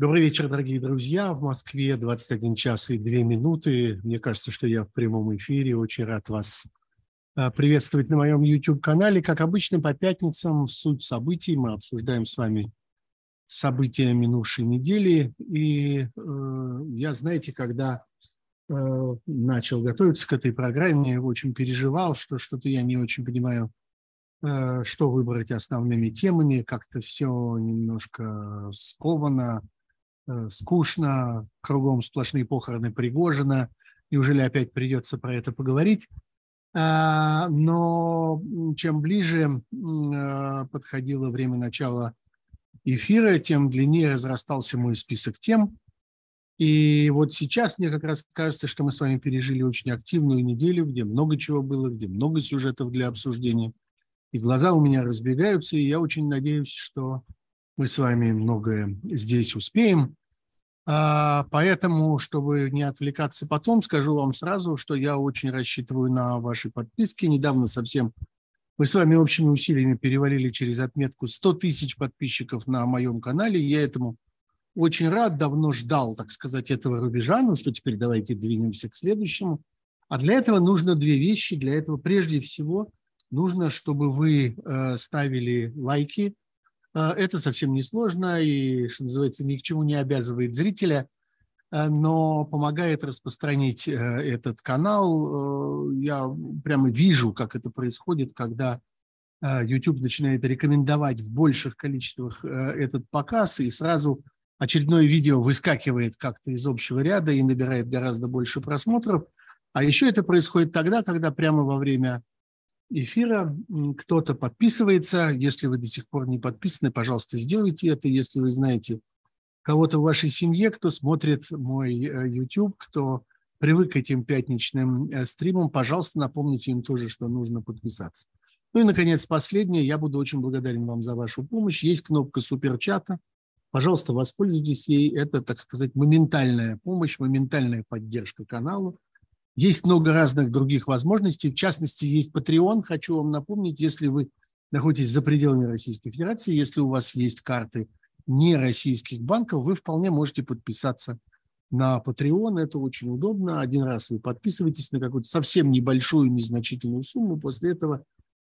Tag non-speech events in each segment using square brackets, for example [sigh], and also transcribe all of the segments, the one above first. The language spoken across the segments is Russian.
Добрый вечер, дорогие друзья. В Москве 21 час и 2 минуты. Мне кажется, что я в прямом эфире. Очень рад вас а, приветствовать на моем YouTube-канале. Как обычно, по пятницам суть событий. Мы обсуждаем с вами события минувшей недели. И э, я, знаете, когда э, начал готовиться к этой программе, очень переживал, что что-то я не очень понимаю, э, что выбрать основными темами. Как-то все немножко сковано Э, скучно, кругом сплошные похороны Пригожина. Неужели опять придется про это поговорить? А, но чем ближе а, подходило время начала эфира, тем длиннее разрастался мой список тем. И вот сейчас мне как раз кажется, что мы с вами пережили очень активную неделю, где много чего было, где много сюжетов для обсуждения. И глаза у меня разбегаются, и я очень надеюсь, что мы с вами многое здесь успеем. А, поэтому, чтобы не отвлекаться потом, скажу вам сразу, что я очень рассчитываю на ваши подписки. Недавно совсем мы с вами общими усилиями перевалили через отметку 100 тысяч подписчиков на моем канале. Я этому очень рад, давно ждал, так сказать, этого рубежа, ну что теперь давайте двинемся к следующему. А для этого нужно две вещи. Для этого прежде всего нужно, чтобы вы э, ставили лайки, это совсем не сложно и, что называется, ни к чему не обязывает зрителя, а, но помогает распространить э, этот канал. Э, я прямо вижу, как это происходит, когда а, YouTube начинает рекомендовать в больших количествах э, этот показ, и сразу очередное видео выскакивает как-то из общего ряда и набирает гораздо больше просмотров. А еще это происходит тогда, когда прямо во время эфира кто-то подписывается. Если вы до сих пор не подписаны, пожалуйста, сделайте это. Если вы знаете кого-то в вашей семье, кто смотрит мой э, YouTube, кто привык к этим пятничным э, стримам, пожалуйста, напомните им тоже, что нужно подписаться. Ну и, наконец, последнее. Я буду очень благодарен вам за вашу помощь. Есть кнопка суперчата. Пожалуйста, воспользуйтесь ей. Это, так сказать, моментальная помощь, моментальная поддержка каналу. Есть много разных других возможностей. В частности, есть Patreon. Хочу вам напомнить, если вы находитесь за пределами Российской Федерации, если у вас есть карты не российских банков, вы вполне можете подписаться на Patreon. Это очень удобно. Один раз вы подписываетесь на какую-то совсем небольшую, незначительную сумму. После этого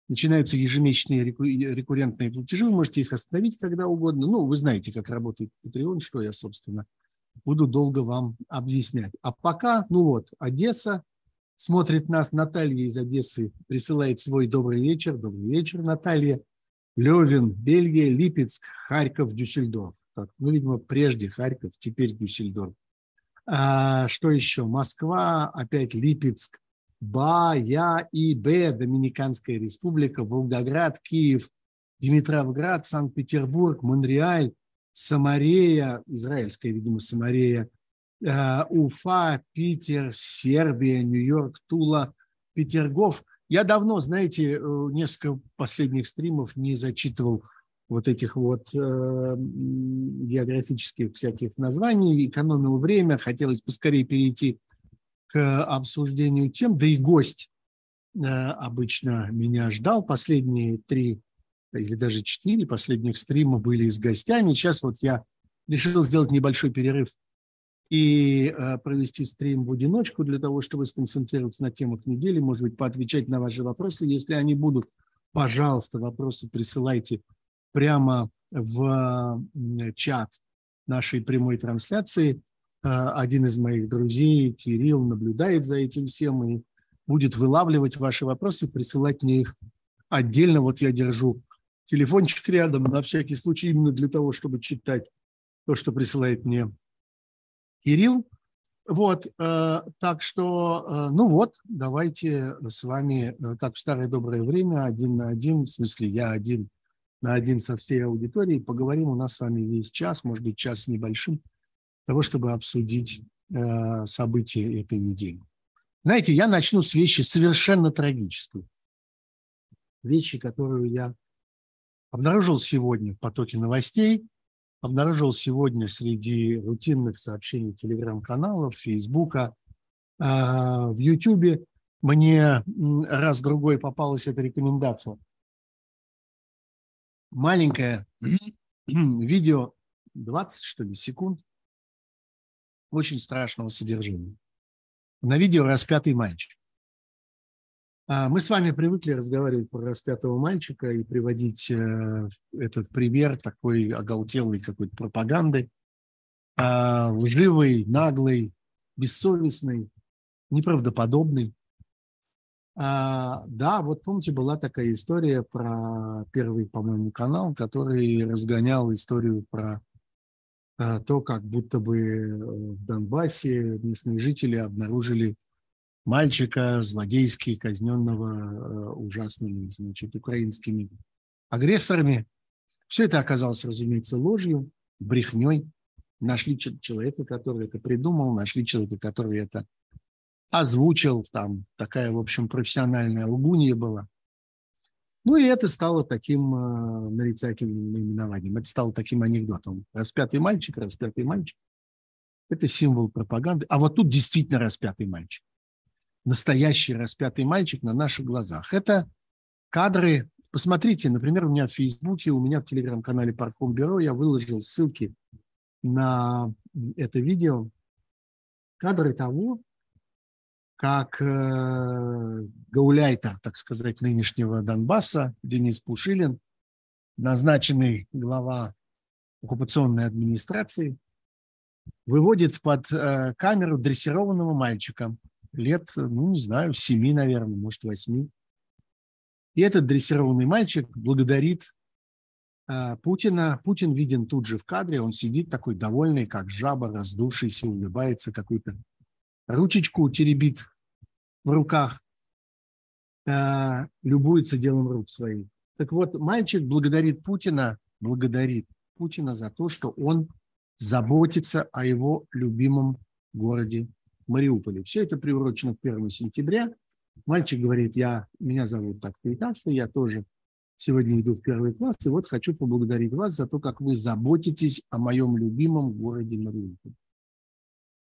начинаются ежемесячные рекуррентные платежи. Вы можете их остановить когда угодно. Ну, вы знаете, как работает Patreon, что я, собственно, буду долго вам объяснять. А пока, ну вот, Одесса, смотрит нас Наталья из Одессы, присылает свой добрый вечер. Добрый вечер, Наталья. Левин, Бельгия, Липецк, Харьков, Дюссельдорф. Так, ну, видимо, прежде Харьков, теперь Дюссельдорф. А, что еще? Москва, опять Липецк, Ба, Я и Б, Доминиканская республика, Волгоград, Киев, Димитровград, Санкт-Петербург, Монреаль, Самарея, израильская, видимо, Самарея, э, Уфа, Питер, Сербия, Нью-Йорк, Тула, Петергоф. Я давно, знаете, э, несколько последних стримов не зачитывал вот этих вот э, географических всяких названий, экономил время, хотелось поскорее перейти к обсуждению тем, да и гость э, обычно меня ждал последние три или даже четыре последних стрима были с гостями. Сейчас вот я решил сделать небольшой перерыв и э, провести стрим в одиночку для того, чтобы сконцентрироваться на темах недели, может быть, поотвечать на ваши вопросы. Если они будут, пожалуйста, вопросы присылайте прямо в чат нашей прямой трансляции. Э, один из моих друзей, Кирилл, наблюдает за этим всем и будет вылавливать ваши вопросы, присылать мне их отдельно. Вот я держу телефончик рядом на всякий случай именно для того, чтобы читать то, что присылает мне Кирилл. Вот, э, так что, э, ну вот, давайте с вами, э, так в старое доброе время, один на один, в смысле я один на один со всей аудиторией, поговорим у нас с вами весь час, может быть, час с небольшим, того, чтобы обсудить э, события этой недели. Знаете, я начну с вещи совершенно трагической. Вещи, которую я Обнаружил сегодня в потоке новостей, обнаружил сегодня среди рутинных сообщений телеграм-каналов, фейсбука, а, в ютубе мне раз-другой попалась эта рекомендация. Маленькое [clears throat] видео 20, что ли, секунд очень страшного содержания. На видео распятый мальчик. А, мы с вами привыкли разговаривать про распятого мальчика и приводить э, этот пример такой оголтелой какой-то пропаганды, а, лживый, наглый, бессовестный, неправдоподобный. А, да, вот помните, была такая история про первый, по-моему, канал, который разгонял историю про а, то, как будто бы э, в Донбассе местные жители обнаружили мальчика злодейски казненного э, ужасными, значит, украинскими агрессорами. Все это оказалось, разумеется, ложью, брехней. Нашли человека, который это придумал, нашли человека, который это озвучил. Там такая, в общем, профессиональная лгунья была. Ну и это стало таким э, нарицательным наименованием. Это стало таким анекдотом. Распятый мальчик, распятый мальчик. Это символ пропаганды. А вот тут действительно распятый мальчик. Настоящий распятый мальчик на наших глазах. Это кадры. Посмотрите, например, у меня в Фейсбуке, у меня в телеграм-канале Парком Бюро я выложил ссылки на это видео. Кадры того, как э, гауляйтер, так сказать, нынешнего Донбасса, Денис Пушилин, назначенный глава оккупационной администрации, выводит под э, камеру дрессированного мальчика лет, ну, не знаю, семи, наверное, может, восьми. И этот дрессированный мальчик благодарит э, Путина. Путин виден тут же в кадре, он сидит такой довольный, как жаба, раздувшийся, улыбается, какую-то ручечку теребит в руках, э, любуется делом рук своих. Так вот, мальчик благодарит Путина, благодарит Путина за то, что он заботится о его любимом городе Мариуполе. Все это приурочено к 1 сентября. Мальчик говорит, я, меня зовут так-то и так-то, я тоже сегодня иду в первый класс, и вот хочу поблагодарить вас за то, как вы заботитесь о моем любимом городе Мариуполе.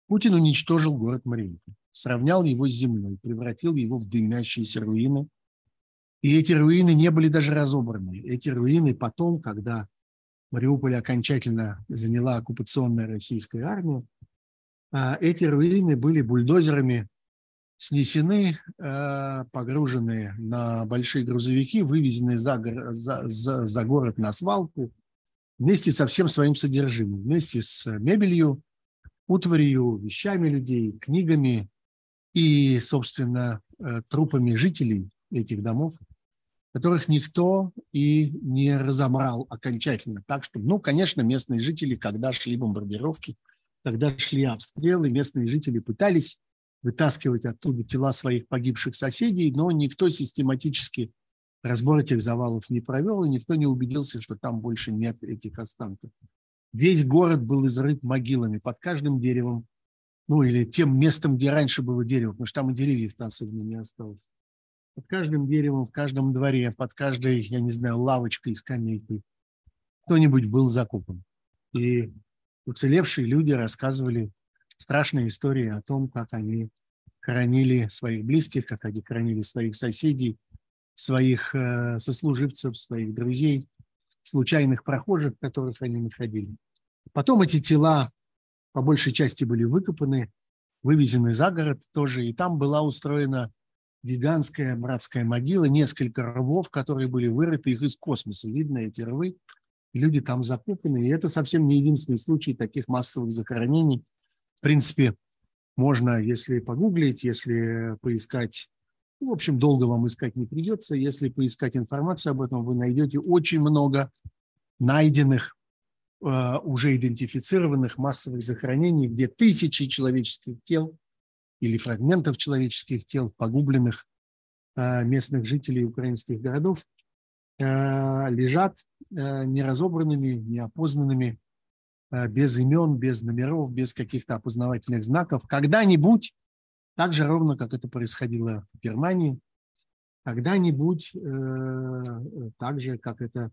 Путин уничтожил город Мариуполь, сравнял его с землей, превратил его в дымящиеся руины. И эти руины не были даже разобраны. Эти руины потом, когда Мариуполь окончательно заняла оккупационная российская армия, эти руины были бульдозерами снесены, а, погружены на большие грузовики, вывезены за, за, за, за город на свалку вместе со всем своим содержимым, вместе с мебелью, утварью, вещами людей, книгами и, собственно, э, трупами жителей этих домов, которых никто и не разобрал окончательно. Так что, ну, конечно, местные жители, когда шли бомбардировки, когда шли обстрелы, местные жители пытались вытаскивать оттуда тела своих погибших соседей, но никто систематически разбор этих завалов не провел, и никто не убедился, что там больше нет этих останков. Весь город был изрыт могилами под каждым деревом, ну или тем местом, где раньше было дерево, потому что там и деревьев-то особенно не осталось. Под каждым деревом, в каждом дворе, под каждой, я не знаю, лавочкой, скамейкой кто-нибудь был закопан. И уцелевшие люди рассказывали страшные истории о том, как они хоронили своих близких, как они хоронили своих соседей, своих э, сослуживцев, своих друзей – случайных прохожих, которых они находили. Потом эти тела по большей части были выкопаны, вывезены за город тоже, и там была устроена гигантская братская могила, несколько рвов, которые были вырыты, их из космоса видно, эти рвы, люди там закопаны, и это совсем не единственный случай таких массовых захоронений. В принципе, можно, если погуглить, если поискать в общем, долго вам искать не придется. Если поискать информацию об этом, вы найдете очень много найденных, э, уже идентифицированных массовых захоронений, где тысячи человеческих тел или фрагментов человеческих тел, погубленных э, местных жителей украинских городов, лежат неразобранными, неопознанными, без имен, без номеров, без каких-то опознавательных знаков. Когда-нибудь так же ровно, как это происходило в Германии, когда-нибудь, э, так же, как это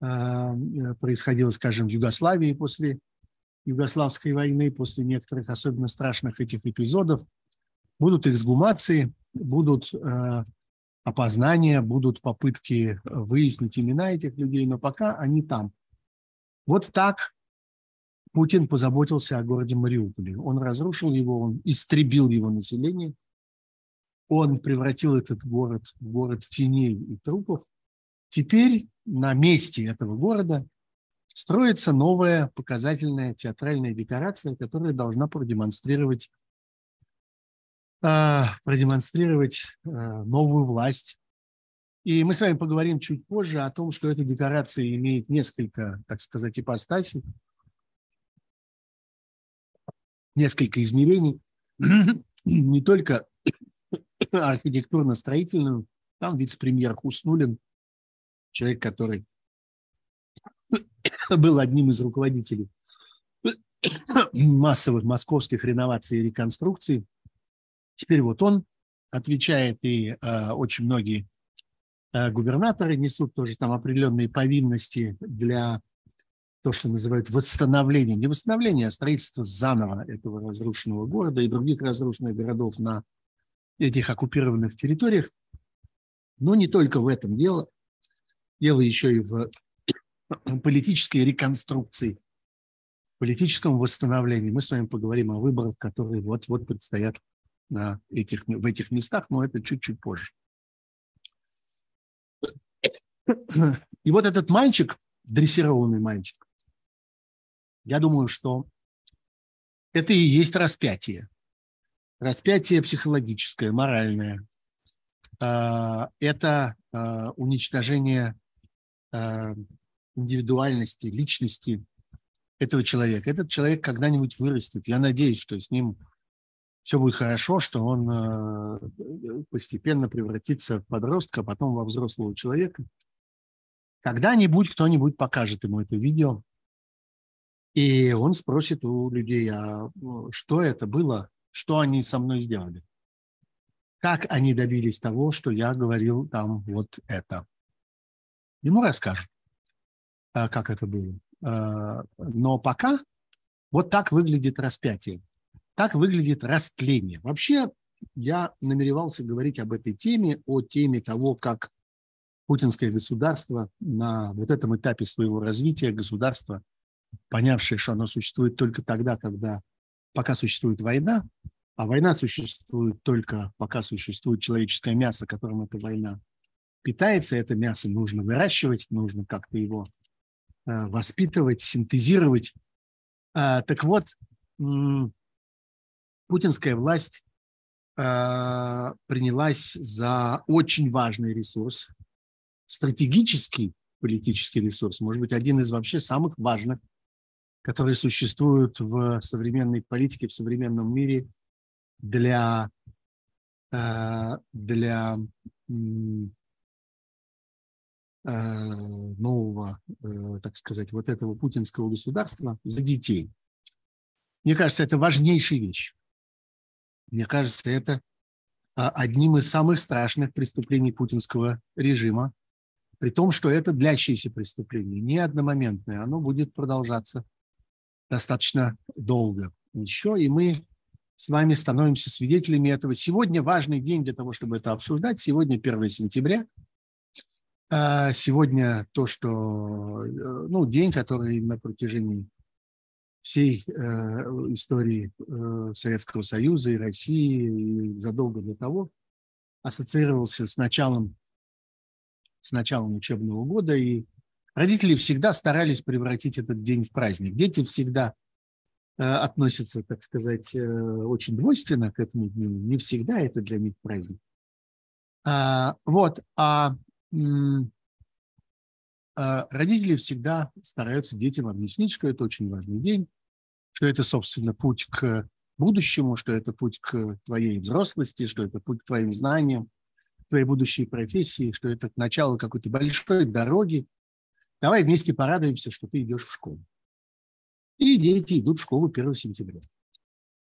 э, происходило, скажем, в Югославии после Югославской войны, после некоторых особенно страшных этих эпизодов, будут эксгумации, будут э, опознания, будут попытки выяснить имена этих людей, но пока они там. Вот так Путин позаботился о городе Мариуполе. Он разрушил его, он истребил его население, он превратил этот город в город теней и трупов. Теперь на месте этого города строится новая показательная театральная декорация, которая должна продемонстрировать, продемонстрировать э, новую власть. И мы с вами поговорим чуть позже о том, что эта декорация имеет несколько, так сказать, ипостасей – несколько измерений, [clears throat] не только [clears throat] архитектурно-строительную, там вице-премьер Хуснулин, человек, который [clears throat] был одним из руководителей массовых московских реноваций и реконструкций. Теперь вот он отвечает, и э, очень многие э, губернаторы несут тоже там определенные повинности для то, что называют восстановление, не восстановление, а строительство заново этого разрушенного города и других разрушенных городов на этих оккупированных территориях. Но не только в этом дело. Дело еще и в [clears throat] политической реконструкции, политическом восстановлении. Мы с вами поговорим о выборах, которые вот-вот предстоят на этих, в этих местах, но это чуть-чуть позже. И вот этот мальчик, дрессированный мальчик, я думаю, что это и есть распятие. Распятие психологическое, моральное. А, это а, уничтожение а, индивидуальности, личности этого человека. Этот человек когда-нибудь вырастет. Я надеюсь, что с ним все будет хорошо, что он постепенно превратится в подростка, а потом во взрослого человека. Когда-нибудь кто-нибудь покажет ему это видео, и он спросит у людей, а ну, что это было, что они со мной сделали, как они добились того, что я говорил там вот это. Ему расскажут, а, как это было. Но пока вот так выглядит распятие, так выглядит растление. Вообще я намеревался говорить об этой теме, о теме того, как путинское государство на вот этом этапе своего развития государства – понявшие, что оно существует только тогда, когда пока существует война, а война существует только пока существует человеческое мясо, которым эта война питается. Это мясо нужно выращивать, нужно как-то его э, воспитывать, синтезировать. А, так вот, путинская власть э, принялась за очень важный ресурс, стратегический политический ресурс, может быть, один из вообще самых важных которые существуют в современной политике, в современном мире для, э, для э, нового, э, так сказать, вот этого путинского государства за детей. Мне кажется, это важнейшая вещь. Мне кажется, это одним из самых страшных преступлений путинского режима, при том, что это длящееся преступление, не одномоментное, оно будет продолжаться достаточно долго еще, и мы с вами становимся свидетелями этого. Сегодня важный день для того, чтобы это обсуждать. Сегодня 1 сентября. А, сегодня то, что, э, ну, день, который на протяжении всей э, истории э, Советского Союза и России и задолго до того ассоциировался с началом, с началом учебного года и Родители всегда старались превратить этот день в праздник. Дети всегда э, относятся, так сказать, э, очень двойственно к этому дню. Не всегда это для них праздник. А, вот, а, родители всегда стараются детям объяснить, что это очень важный день, что это, собственно, путь к будущему, что это путь к твоей взрослости, что это путь к твоим знаниям, твоей будущей профессии, что это начало какой-то большой дороги, Давай вместе порадуемся, что ты идешь в школу. И дети идут в школу 1 сентября.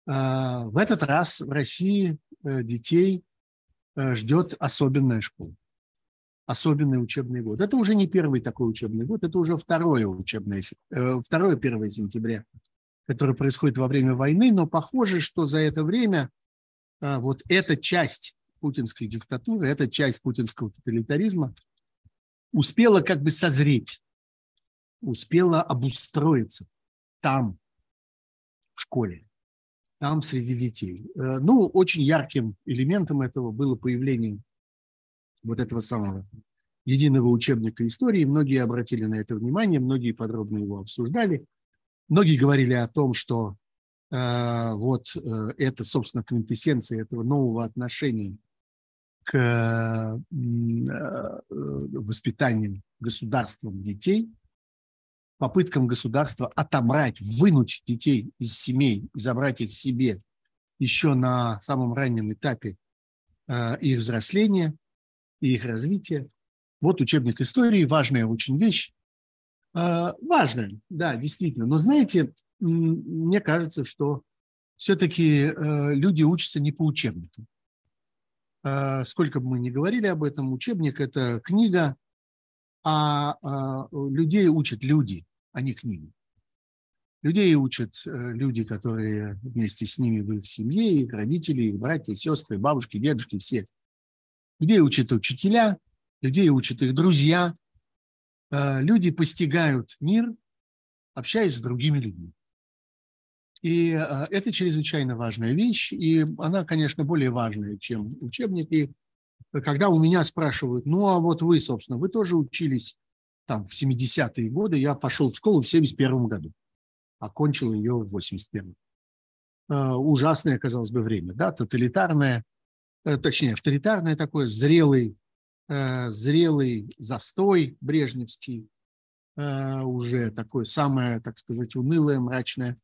А, в этот раз в России э, детей э, ждет особенная школа, особенный учебный год. Это уже не первый такой учебный год, это уже второе учебное, э, второе 1 сентября, которое происходит во время войны, но похоже, что за это время вот эта часть путинской диктатуры, эта часть путинского тоталитаризма успела как бы созреть, успела обустроиться там, школе, там среди детей. Э, ну, очень ярким элементом этого было появление вот этого самого единого учебника истории. Многие обратили на это внимание, многие подробно его обсуждали. Многие говорили о том, что э, вот э, это, собственно, квинтэссенция этого нового отношения к э, э воспитанию государством детей, попыткам государства отобрать, вынуть детей из семей и забрать их себе еще на самом раннем этапе э, их взросления и их развития. Вот учебник истории, важная очень вещь. Э, важная, да, действительно. Но знаете, мне кажется, что все-таки э, люди учатся не по учебнику. Э, сколько бы мы ни говорили об этом, учебник – это книга, а людей учат люди, а не книги. Людей учат люди, которые вместе с ними в их семье, их родители, их братья, сестры, бабушки, дедушки, все. Людей учат учителя – людей учат их друзья. Э, люди постигают мир, общаясь с другими людьми. И э, это чрезвычайно важная вещь, и она, конечно, более важная, чем учебник. И когда у меня спрашивают, ну а вот вы, собственно, вы тоже учились там в 70-е годы, я пошел в школу в 71 году, окончил ее в 81-м. Э, ужасное, казалось бы, время, да, тоталитарное, точнее, авторитарное такое, зрелый Э, зрелый застой брежневский, э, уже такое самое, так сказать, унылое, мрачное,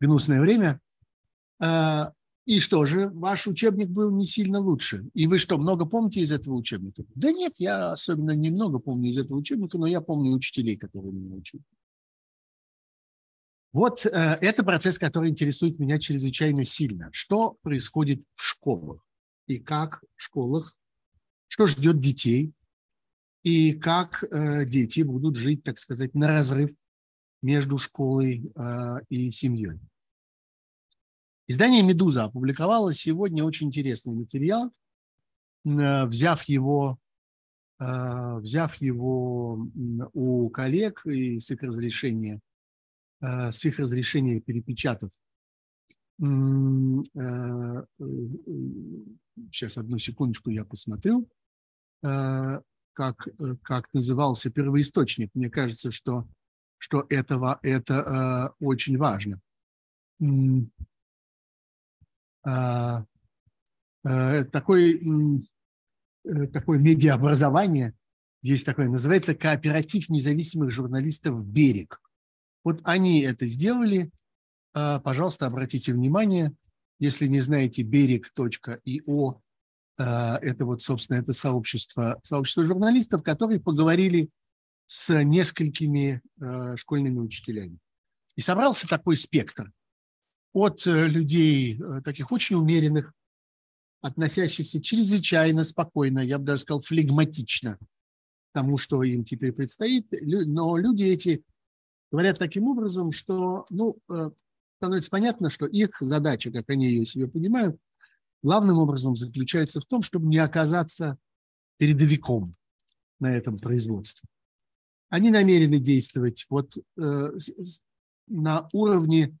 гнусное время. Э, и что же, ваш учебник был не сильно лучше. И вы что, много помните из этого учебника? Да нет, я особенно немного помню из этого учебника, но я помню учителей, которые меня учили. Вот э, это процесс, который интересует меня чрезвычайно сильно. Что происходит в школах и как в школах что ждет детей и как э, дети будут жить, так сказать, на разрыв между школой э, и семьей. Издание «Медуза» опубликовало сегодня очень интересный материал, э, взяв его, взяв его у коллег и с их разрешения, с их разрешения перепечатав. Сейчас, одну секундочку, я посмотрю. Э, как, э, как назывался первоисточник. Мне кажется, что, что этого, это э, очень важно. Такой, такое медиаобразование, есть такое, называется «Кооператив независимых журналистов «Берег». Вот они это сделали. Пожалуйста, обратите внимание, если не знаете берег.io, Э, это вот, собственно, это сообщество, сообщество журналистов, которые поговорили с несколькими э, школьными учителями. И собрался такой спектр от э, людей таких очень умеренных, относящихся чрезвычайно спокойно, я бы даже сказал, флегматично тому, что им теперь предстоит. Но люди эти говорят таким образом, что ну, становится понятно, что их задача, как они ее себе понимают, главным образом заключается в том, чтобы не оказаться передовиком на этом производстве. Они намерены действовать вот э, на уровне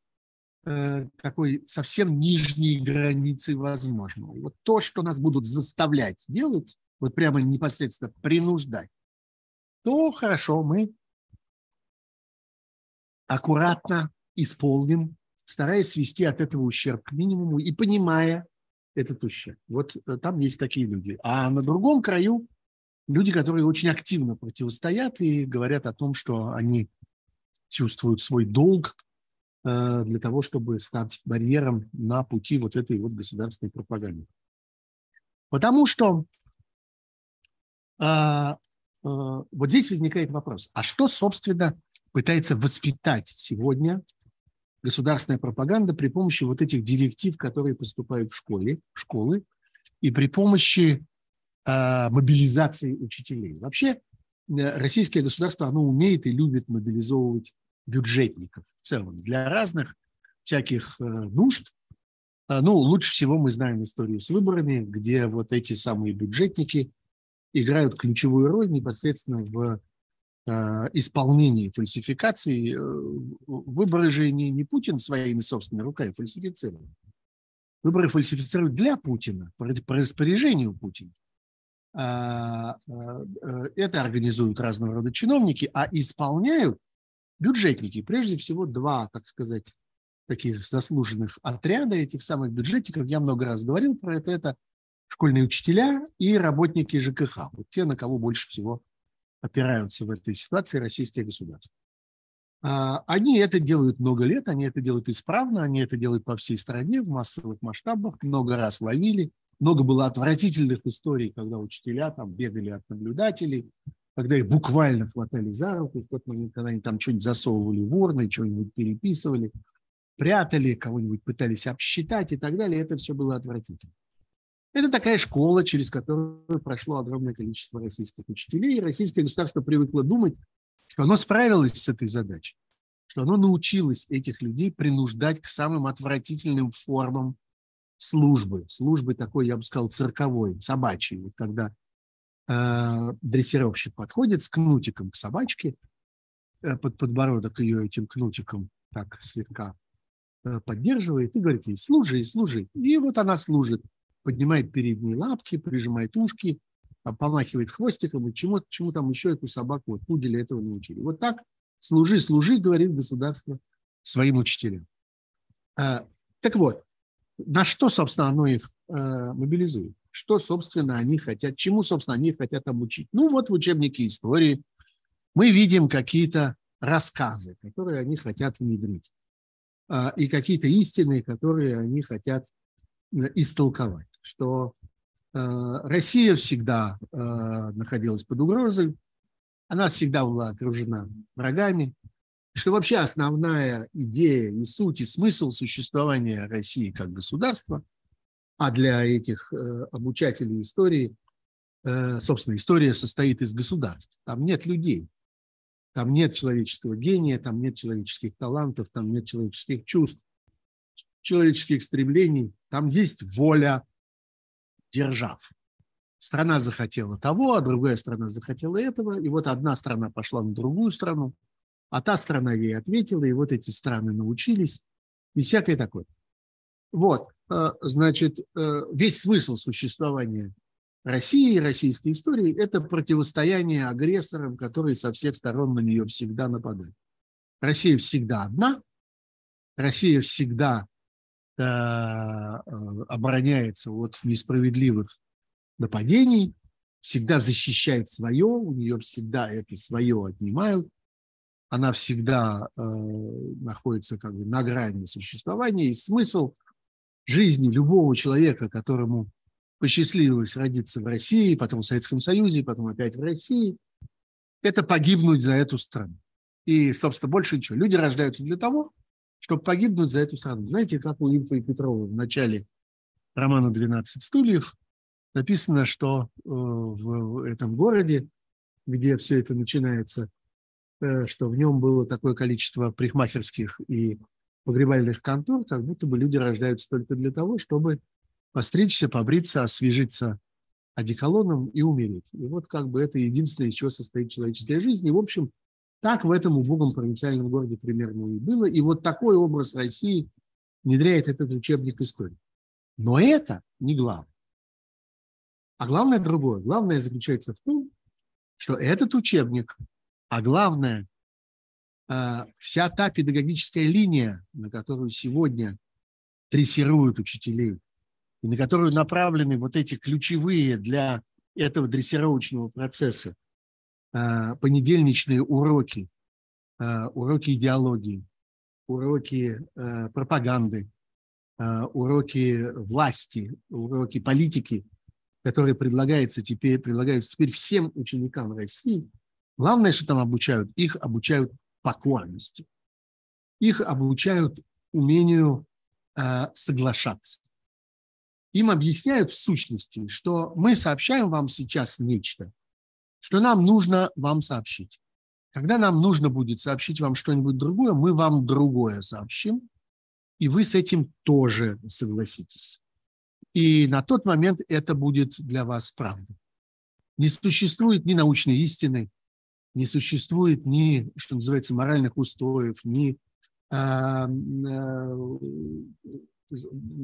э, такой совсем нижней границы возможного. Вот то, что нас будут заставлять делать, вот прямо непосредственно принуждать, то хорошо, мы аккуратно исполним, стараясь свести от этого ущерб к минимуму и понимая, этот ущерб. Вот э, там есть такие люди. А на другом краю люди, которые очень активно противостоят и говорят о том, что они чувствуют свой долг э, для того, чтобы стать барьером на пути вот этой вот государственной пропаганды. Потому что э, вот здесь возникает вопрос, а что, собственно, пытается воспитать сегодня государственная пропаганда при помощи вот этих директив, которые поступают в школе, в школы, и при помощи э, мобилизации учителей. Вообще э, российское государство, оно умеет и любит мобилизовывать бюджетников в целом для разных всяких э, нужд. Э, ну, лучше всего мы знаем историю с выборами, где вот эти самые бюджетники играют ключевую роль непосредственно в исполнении фальсификации. Выборы же не, не Путин своими собственными руками фальсифицирует. Выборы фальсифицируют для Путина, по, по распоряжению Путина. А, а, это организуют разного рода чиновники, а исполняют бюджетники. Прежде всего, два, так сказать, таких заслуженных отряда этих самых бюджетников. Я много раз говорил про это. Это школьные учителя и работники ЖКХ. Вот те, на кого больше всего опираются в этой ситуации российские государства. А, они это делают много лет, они это делают исправно, они это делают по всей стране в массовых масштабах, много раз ловили, много было отвратительных историй, когда учителя там бегали от наблюдателей, когда их буквально хватали за руку, в тот момент, когда они там что-нибудь засовывали в урны, что-нибудь переписывали, прятали, кого-нибудь пытались обсчитать и так далее. Это все было отвратительно. Это такая школа, через которую прошло огромное количество российских учителей. И российское государство привыкло думать, что оно справилось с этой задачей, что оно научилось этих людей принуждать к самым отвратительным формам службы. Службы такой, я бы сказал, цирковой, собачьей. Вот когда э, дрессировщик подходит с кнутиком к собачке, э, под подбородок ее этим кнутиком так слегка э, поддерживает и говорит ей, служи, служи. И вот она служит, поднимает передние лапки, прижимает ушки, помахивает хвостиком, и чему, чему там еще эту собаку, вот пуделя этого научили. Вот так служи, служи, говорит государство своим учителям. А, так вот, на что, собственно, оно их а, мобилизует? Что, собственно, они хотят, чему, собственно, они хотят обучить? Ну, вот в учебнике истории мы видим какие-то рассказы, которые они хотят внедрить, а, и какие-то истины, которые они хотят э, истолковать, что Э, Россия всегда э, находилась под угрозой, она всегда была окружена врагами, что вообще основная идея и суть, и смысл существования России как государства, а для этих э, обучателей истории, собственно, история состоит из государств. Там нет людей, там нет человеческого гения, там нет человеческих талантов, там нет человеческих чувств, человеческих стремлений, там есть воля, держав. Страна захотела того, а другая страна захотела этого, и вот одна страна пошла на другую страну, а та страна ей ответила, и вот эти страны научились, и всякое такое. Вот, э, значит, э, весь смысл существования России и российской истории – это противостояние агрессорам, которые со всех сторон на нее всегда нападают. Россия всегда одна, Россия всегда обороняется от несправедливых нападений, всегда защищает свое, у нее всегда это свое отнимают, она всегда э, находится как бы на грани существования, и смысл жизни любого человека, которому посчастливилось родиться в России, потом в Советском Союзе, потом опять в России, это погибнуть за эту страну. И, собственно, больше ничего. Люди рождаются для того, чтобы погибнуть за эту страну. Знаете, как у Ильфа и Петрова в начале романа «12 стульев» написано, что э, в этом городе, где все это начинается, э, что в нем было такое количество парикмахерских и погребальных контор, как будто бы люди рождаются только для того, чтобы постричься, побриться, освежиться одеколоном и умереть. И вот как бы это единственное, из чего состоит человеческая жизнь. И, в общем, так в этом убогом провинциальном городе примерно и было. И вот такой образ России внедряет этот учебник истории. Но это не главное. А главное другое. Главное заключается в том, что этот учебник, а главное, э, вся та педагогическая линия, на которую сегодня дрессируют учителей, и на которую направлены вот эти ключевые для этого дрессировочного процесса понедельничные уроки, э, уроки идеологии, уроки э, пропаганды, уроки власти, уроки политики, которые предлагаются теперь, предлагаются теперь всем ученикам России, главное, что там обучают, их обучают покорности. Их обучают умению соглашаться. Им объясняют в сущности, что мы сообщаем вам сейчас нечто, что нам нужно вам сообщить. Когда нам нужно будет сообщить вам что-нибудь другое, мы вам другое сообщим, и вы с этим тоже согласитесь. И на тот момент это будет для вас правда. Не существует ни научной истины, не существует ни, что называется, моральных устоев, ни э, э,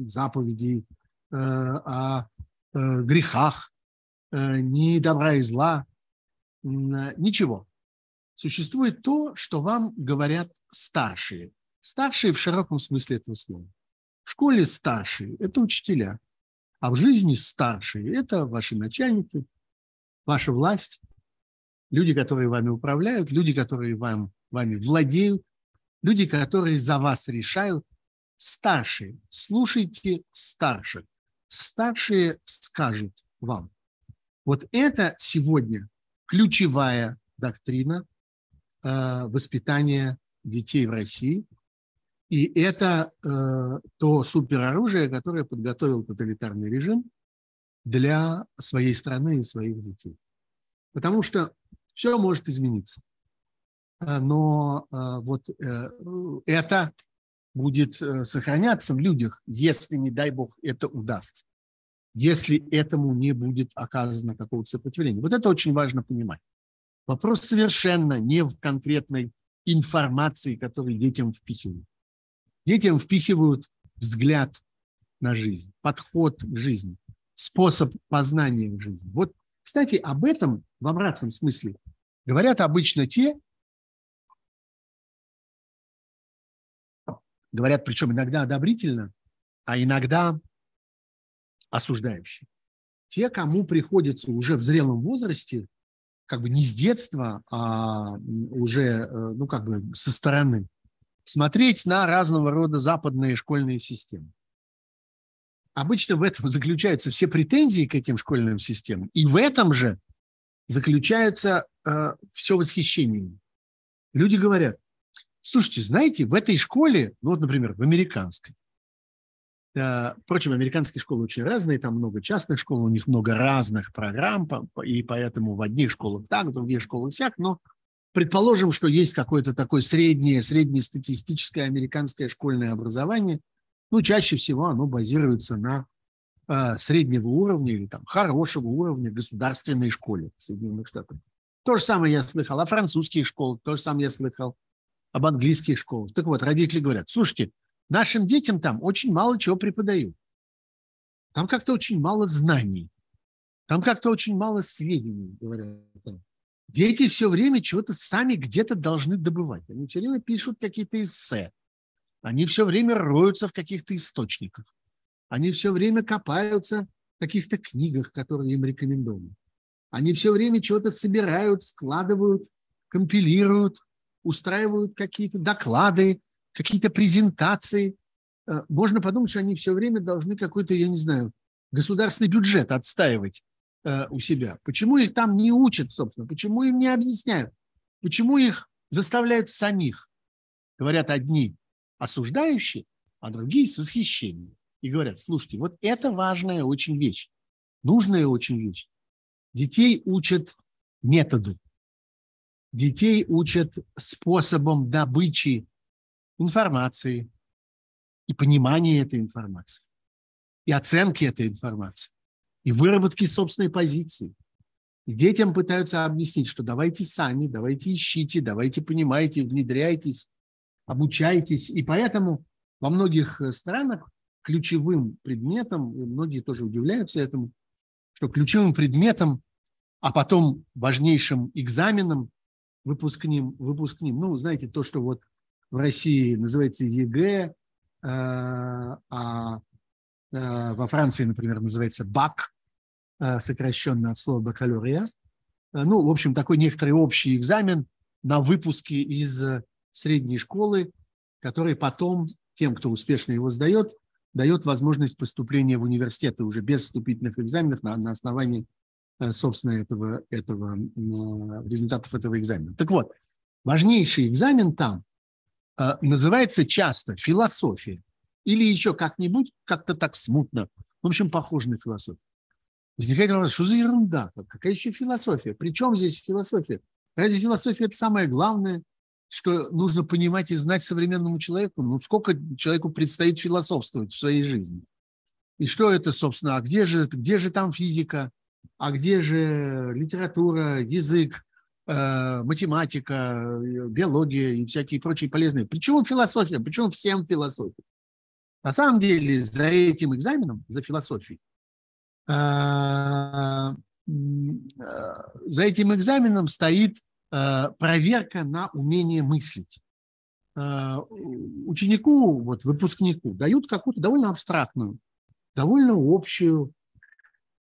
заповедей э, о э, грехах, э, ни добра и зла, ничего. Существует то, что вам говорят старшие. Старшие в широком смысле этого слова. В школе старшие – это учителя, а в жизни старшие – это ваши начальники, ваша власть, люди, которые вами управляют, люди, которые вам, вами владеют, люди, которые за вас решают. Старшие, слушайте старших. Старшие скажут вам. Вот это сегодня ключевая доктрина э, воспитания детей в России. И это э, то супероружие, которое подготовил тоталитарный режим для своей страны и своих детей. Потому что все может измениться. А, но вот э, это будет э, сохраняться в людях, если, не дай бог, это удастся. Если этому не будет оказано какого-то сопротивления. Вот это очень важно понимать. Вопрос совершенно не в конкретной информации, которую детям впихивают. Детям впихивают взгляд на жизнь, подход к жизни, способ познания жизни. Вот кстати, об этом в обратном смысле говорят обычно те, говорят причем иногда одобрительно, а иногда осуждающие. Те, кому приходится уже в зрелом возрасте, как бы не с детства, а уже, э, ну, как бы со стороны, смотреть на разного рода западные школьные системы. Обычно в этом заключаются все претензии к этим школьным системам, и в этом же заключаются э, все восхищение. Люди говорят, слушайте, знаете, в этой школе, ну вот, например, в американской, впрочем, американские школы очень разные, там много частных школ, у них много разных программ, и поэтому в одних школах так, в других школах всяк, но предположим, что есть какое-то такое среднее, среднестатистическое американское школьное образование – ну, чаще всего оно базируется на э, среднего уровня или там хорошего уровня государственной школе в Соединенных Штатах. То же самое я слыхал о французских школах, то же самое я слыхал об английских школах. Так вот, родители говорят, слушайте, нашим детям там очень мало чего преподают. Там как-то очень мало знаний. Там как-то очень мало сведений, говорят. Дети все время чего-то сами где-то должны добывать. Они все время пишут какие-то эссе. Они все время роются в каких-то источниках. Они все время копаются в каких-то книгах, которые им рекомендованы. Они все время чего-то собирают, складывают, компилируют, устраивают какие-то доклады, какие-то презентации. Э, можно подумать, что они все время должны какой-то, я не знаю, государственный бюджет отстаивать э, у себя. Почему их там не учат, собственно? Почему им не объясняют? Почему их заставляют самих? Говорят одни, осуждающие, а другие с восхищением. И говорят, слушайте, вот это важная очень вещь, нужная очень вещь. Детей учат методу, детей учат способом добычи информации и понимания этой информации, и оценки этой информации, и выработки собственной позиции. И детям пытаются объяснить, что давайте сами, давайте ищите, давайте понимайте, внедряйтесь, обучаетесь. И поэтому во многих э, странах ключевым предметом, и многие тоже удивляются этому, что ключевым предметом, а потом важнейшим экзаменом выпускним, выпускним, ну, знаете, то, что вот в России называется ЕГЭ, э, а э, во Франции, например, называется bac, сокращенно от слова бакалавриат. Ну, в общем, такой некоторый общий экзамен на выпуске из средней школы, который потом тем, кто успешно его сдает, дает возможность поступления в университеты уже без вступительных экзаменов на, на основании, э, собственно, этого, этого, результатов этого экзамена. Так вот, важнейший экзамен там э, называется часто философия или еще как-нибудь, как-то так смутно, в общем, похоже на философию. Возникает вопрос, что за ерунда? Какая еще философия? Причем здесь философия? Разве философия – это самое главное – что нужно понимать и знать современному человеку, ну, сколько человеку предстоит философствовать в своей жизни. И что это, собственно, а где же, где же там физика, а где же литература, язык, э, математика, биология и всякие прочие полезные. Почему философия? Почему всем философия? На самом деле за этим экзаменом, за философией, э, за этим экзаменом стоит проверка на умение мыслить. Ученику, вот выпускнику, дают какую-то довольно абстрактную, довольно общую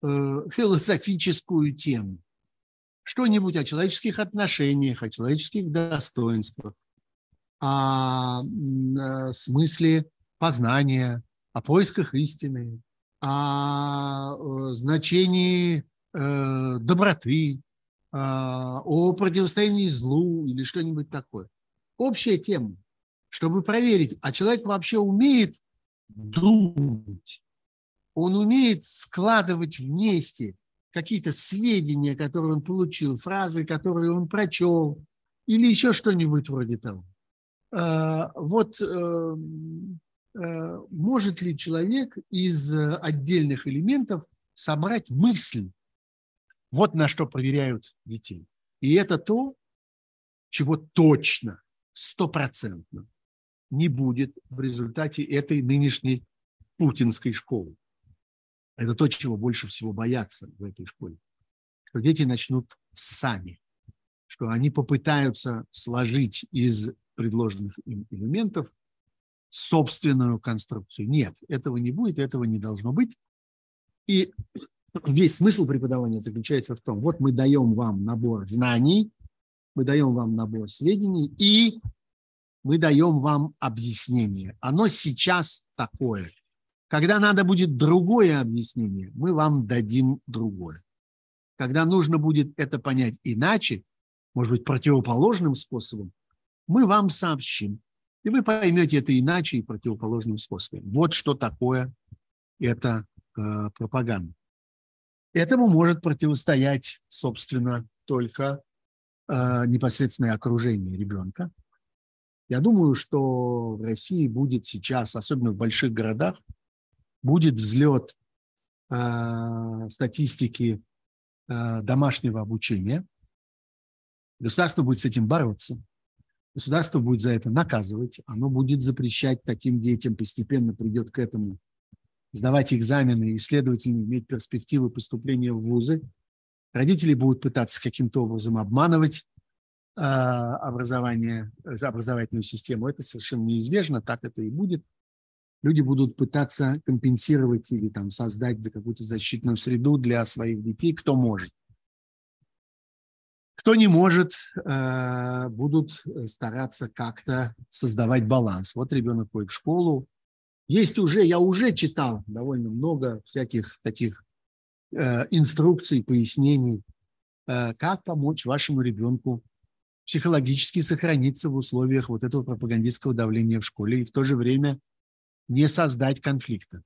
философическую тему что-нибудь о человеческих отношениях, о человеческих достоинствах, о э, смысле познания, о поисках истины, о э, значении э, доброты, о противостоянии злу или что-нибудь такое. Общая тема, чтобы проверить, а человек вообще умеет думать, он умеет складывать вместе какие-то сведения, которые он получил, фразы, которые он прочел, или еще что-нибудь вроде того. А, вот э, э, может ли человек из отдельных элементов собрать мысль? Вот на что проверяют детей. И это то, чего точно, стопроцентно не будет в результате этой нынешней путинской школы. Это то, чего больше всего боятся в этой школе. Что дети начнут сами, что они попытаются сложить из предложенных им элементов собственную конструкцию. Нет, этого не будет, этого не должно быть. И весь смысл преподавания заключается в том, вот мы даем вам набор знаний, мы даем вам набор сведений, и мы даем вам объяснение. Оно сейчас такое – когда надо будет другое объяснение, мы вам дадим другое. Когда нужно будет это понять иначе, может быть, противоположным способом, мы вам сообщим. И вы поймете это иначе и противоположным способом. Вот что такое эта э, пропаганда. Этому может противостоять, собственно, только э, непосредственное окружение ребенка. Я думаю, что в России будет сейчас, особенно в больших городах, будет взлет э, статистики э, домашнего обучения. Государство будет с этим бороться. Государство будет за это наказывать. Оно будет запрещать таким детям, постепенно придет к этому, сдавать экзамены и, следовательно, иметь перспективы поступления в вузы. Родители будут пытаться каким-то образом обманывать э, образование, образовательную систему. Это совершенно неизбежно, так это и будет люди будут пытаться компенсировать или там создать какую-то защитную среду для своих детей, кто может. Кто не может, э, будут стараться как-то создавать баланс. Вот ребенок ходит в школу. Есть уже, я уже читал довольно много всяких таких э, инструкций, пояснений, э, как помочь вашему ребенку психологически сохраниться в условиях вот этого пропагандистского давления в школе и в то же время не создать конфликта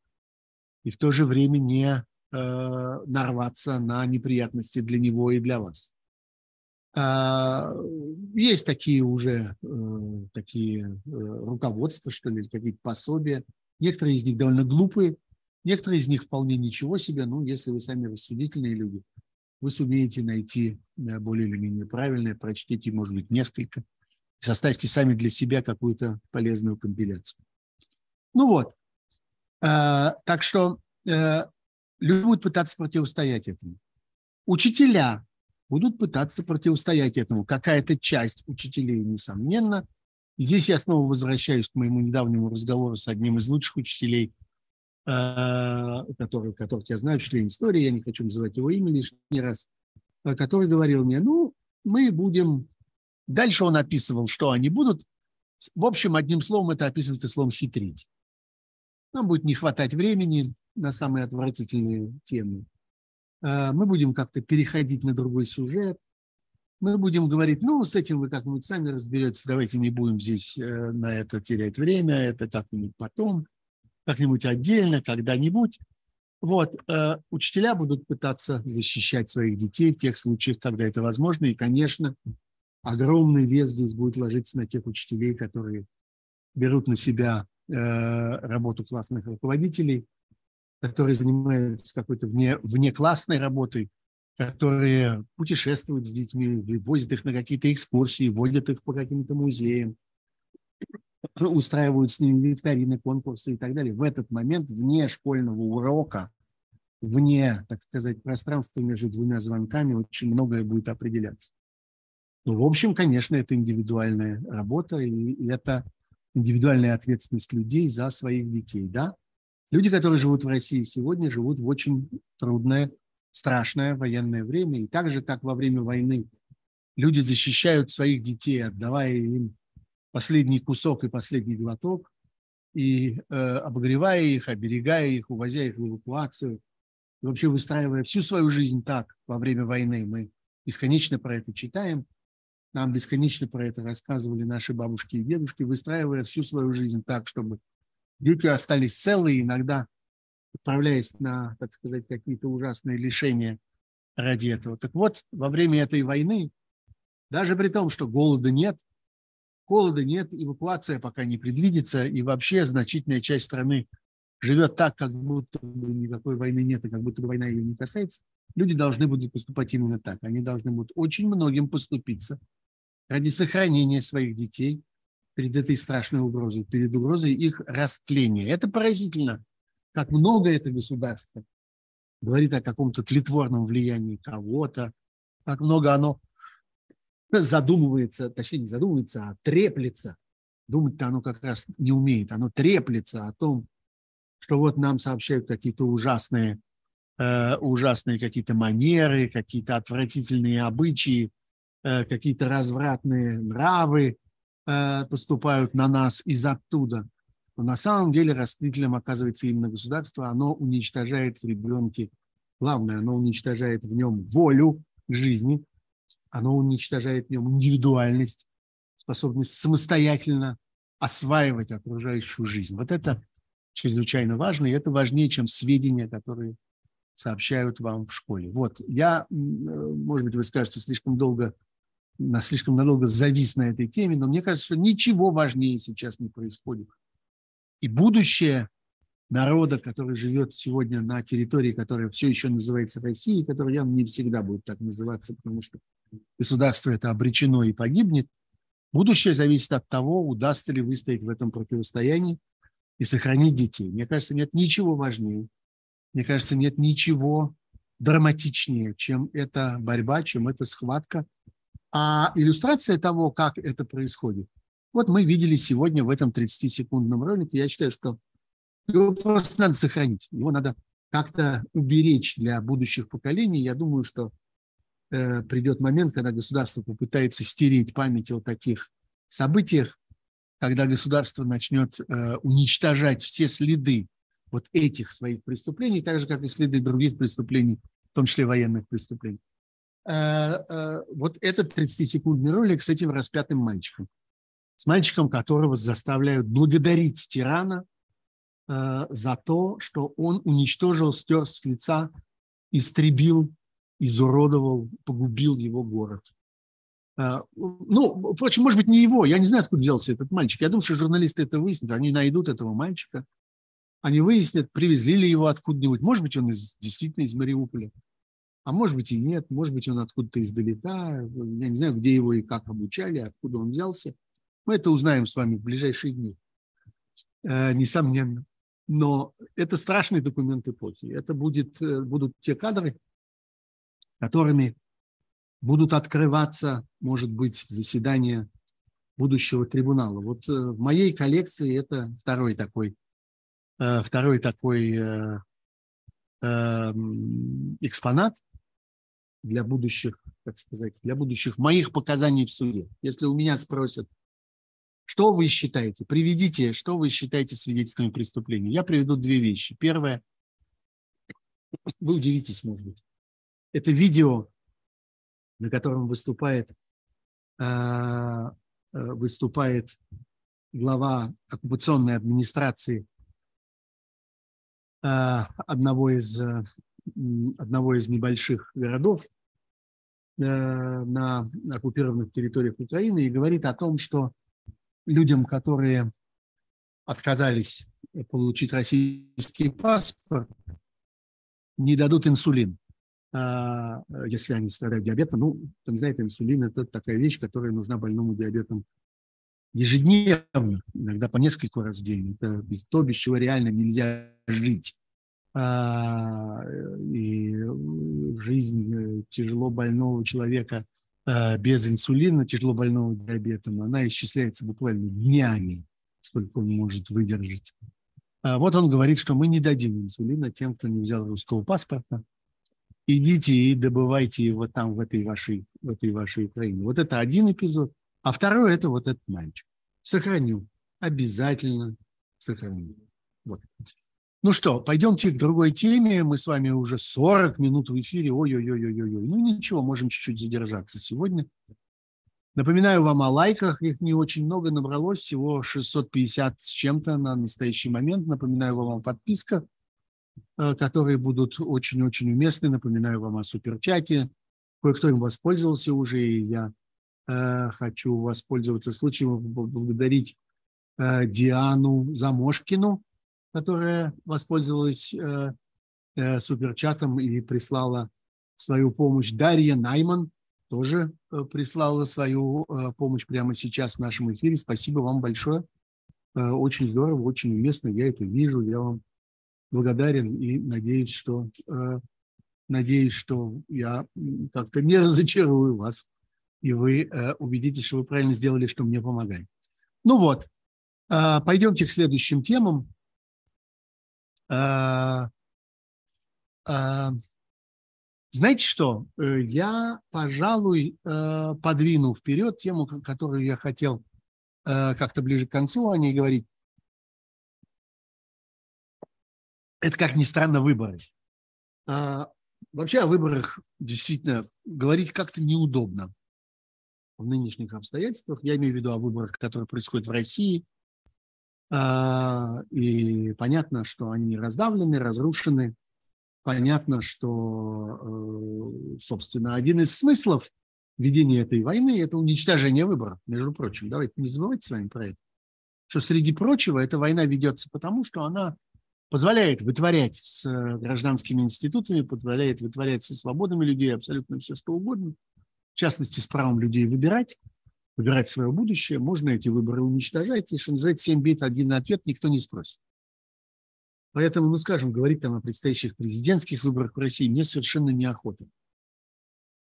и в то же время не э, нарваться на неприятности для него и для вас. Э, есть такие уже э, такие э, руководства, что ли, какие-то пособия. Некоторые из них довольно глупые, некоторые из них вполне ничего себе. Ну, если вы сами рассудительные люди, вы сумеете найти э, более или менее правильное, прочтите, может быть, несколько, составьте сами для себя какую-то полезную компиляцию. Ну вот. Э, так что э, люди будут пытаться противостоять этому. Учителя будут пытаться противостоять этому. Какая-то часть учителей, несомненно. Здесь я снова возвращаюсь к моему недавнему разговору с одним из лучших учителей, э, который, которых я знаю, член истории, я не хочу называть его имя лишний раз, который говорил мне, ну, мы будем... Дальше он описывал, что они будут. В общем, одним словом, это описывается словом «хитрить». Нам будет не хватать времени на самые отвратительные темы. А, мы будем как-то переходить на другой сюжет. Мы будем говорить, ну, с этим вы как-нибудь сами разберетесь, давайте не будем здесь э, на это терять время, это как-нибудь потом, как-нибудь отдельно, когда-нибудь. Вот, э, учителя будут пытаться защищать своих детей в тех случаях, когда это возможно. И, конечно, огромный вес здесь будет ложиться на тех учителей, которые берут на себя работу классных руководителей, которые занимаются какой-то вне, внеклассной работой, которые путешествуют с детьми, возят их на какие-то экскурсии, водят их по каким-то музеям, устраивают с ними викторины, конкурсы и так далее. В этот момент вне школьного урока, вне, так сказать, пространства между двумя звонками очень многое будет определяться. Ну, в общем, конечно, это индивидуальная работа, и это индивидуальная ответственность людей за своих детей, да. Люди, которые живут в России сегодня, живут в очень трудное, страшное военное время. И так же, как во время войны люди защищают своих детей, отдавая им последний кусок и последний глоток, и э, обогревая их, оберегая их, увозя их в эвакуацию, и вообще выстраивая всю свою жизнь так во время войны. Мы бесконечно про это читаем, нам бесконечно про это рассказывали наши бабушки и дедушки, выстраивая всю свою жизнь так, чтобы дети остались целые, иногда отправляясь на, так сказать, какие-то ужасные лишения ради этого. Так вот, во время этой войны, даже при том, что голода нет, холода нет, эвакуация пока не предвидится, и вообще значительная часть страны живет так, как будто никакой войны нет, и как будто бы война ее не касается, люди должны будут поступать именно так. Они должны будут очень многим поступиться ради сохранения своих детей перед этой страшной угрозой, перед угрозой их растления. Это поразительно, как много это государство говорит о каком-то тлетворном влиянии кого-то, как много оно задумывается, точнее не задумывается, а треплется. Думать-то оно как раз не умеет. Оно треплется о том, что вот нам сообщают какие-то ужасные, э, ужасные какие-то манеры, какие-то отвратительные обычаи, какие-то развратные нравы э, поступают на нас из оттуда. Но на самом деле растлителем оказывается именно государство. Оно уничтожает в ребенке, главное, оно уничтожает в нем волю жизни, оно уничтожает в нем индивидуальность, способность самостоятельно осваивать окружающую жизнь. Вот это чрезвычайно важно, и это важнее, чем сведения, которые сообщают вам в школе. Вот, я, может быть, вы скажете, слишком долго, на слишком надолго завис на этой теме, но мне кажется, что ничего важнее сейчас не происходит. И будущее народа, который живет сегодня на территории, которая все еще называется Россией, которая явно не всегда будет так называться, потому что государство это обречено и погибнет, будущее зависит от того, удастся ли выстоять в этом противостоянии и сохранить детей. Мне кажется, нет ничего важнее, мне кажется, нет ничего драматичнее, чем эта борьба, чем эта схватка. А иллюстрация того, как это происходит, вот мы видели сегодня в этом 30-секундном ролике. Я считаю, что его просто надо сохранить. Его надо как-то уберечь для будущих поколений. Я думаю, что Э, придет момент, когда государство попытается стереть память о таких событиях, когда государство начнет э, уничтожать все следы вот этих своих преступлений, так же, как и следы других преступлений, в том числе военных преступлений. Э, вот этот 30-секундный ролик с этим распятым мальчиком. С мальчиком, которого заставляют благодарить тирана за то, что он уничтожил, стер с лица, истребил изуродовал, погубил его город. Ну, впрочем, может быть, не его. Я не знаю, откуда взялся этот мальчик. Я думаю, что журналисты это выяснят. Они найдут этого мальчика. Они выяснят, привезли ли его откуда-нибудь. Может быть, он из, действительно из Мариуполя. А может быть и нет. Может быть, он откуда-то издалека. Я не знаю, где его и как обучали, откуда он взялся. Мы это узнаем с вами в ближайшие дни. Э, несомненно. Но это страшный документ эпохи. Это будет, э, будут те кадры, которыми будут открываться, может быть, заседания будущего трибунала. Вот э, в моей коллекции это второй такой, э, второй такой э, эм, экспонат для будущих, так сказать, для будущих моих показаний в суде. Если у меня спросят, что вы считаете, приведите, что вы считаете свидетельствами преступления. Я приведу две вещи. Первое, вы удивитесь, может быть. Это видео, на котором выступает, а, э, выступает глава оккупационной администрации а, одного из, одного из небольших городов на оккупированных территориях Украины и говорит о том, что людям, которые отказались получить российский паспорт, не дадут инсулин если они страдают диабетом. Ну, кто не знает, инсулин – это такая вещь, которая нужна больному диабетом ежедневно, иногда по несколько раз в день. Это без, то, без чего реально нельзя жить. И жизнь тяжело больного человека без инсулина, тяжело больного диабетом, она исчисляется буквально днями, сколько он может выдержать. А вот он говорит, что мы не дадим инсулина тем, кто не взял русского паспорта. Идите и добывайте его там, в этой вашей, в этой вашей Украине. Вот это один эпизод. А второй – это вот этот мальчик. Сохраню. Обязательно сохраню. Вот. Ну что, пойдемте к другой теме. Мы с вами уже 40 минут в эфире. Ой-ой-ой-ой-ой. Ну ничего, можем чуть-чуть задержаться сегодня. Напоминаю вам о лайках, их не очень много набралось, всего 650 с чем-то на настоящий момент. Напоминаю вам о подписках, э, которые будут очень-очень уместны. Напоминаю вам о суперчате. Кое-кто им воспользовался уже, и я э, хочу воспользоваться случаем поблагодарить э, Диану Замошкину, которая воспользовалась э, э, суперчатом и прислала свою помощь. Дарья Найман – тоже э, прислала свою помощь прямо сейчас в нашем эфире. Спасибо вам большое. Очень здорово, очень уместно. Я это вижу. Я вам благодарен и надеюсь, что надеюсь, что я как-то не [laughs] разочарую вас, и вы убедитесь, что вы правильно сделали, что мне помогает. Ну вот, пойдемте к следующим темам. Знаете что? Э, я, пожалуй, подвину вперед тему, которую я хотел как-то ближе к концу о ней говорить. Это, как ни странно, выборы. А, вообще о выборах действительно говорить как-то неудобно в нынешних обстоятельствах. Я имею в виду о выборах, которые происходят в России. А, и понятно, что они раздавлены, разрушены понятно, что, э, собственно, один из смыслов ведения этой войны – это уничтожение выборов, между прочим. Давайте не забывайте с вами про это. Что, среди прочего, эта война ведется потому, что она позволяет вытворять с гражданскими институтами, позволяет вытворять со свободами людей абсолютно все, что угодно, в частности, с правом людей выбирать, выбирать свое будущее. Можно эти выборы уничтожать, и, что называется, 7 бит, один ответ никто не спросит. Поэтому, ну, скажем, говорить там о предстоящих президентских выборах в России мне совершенно неохота.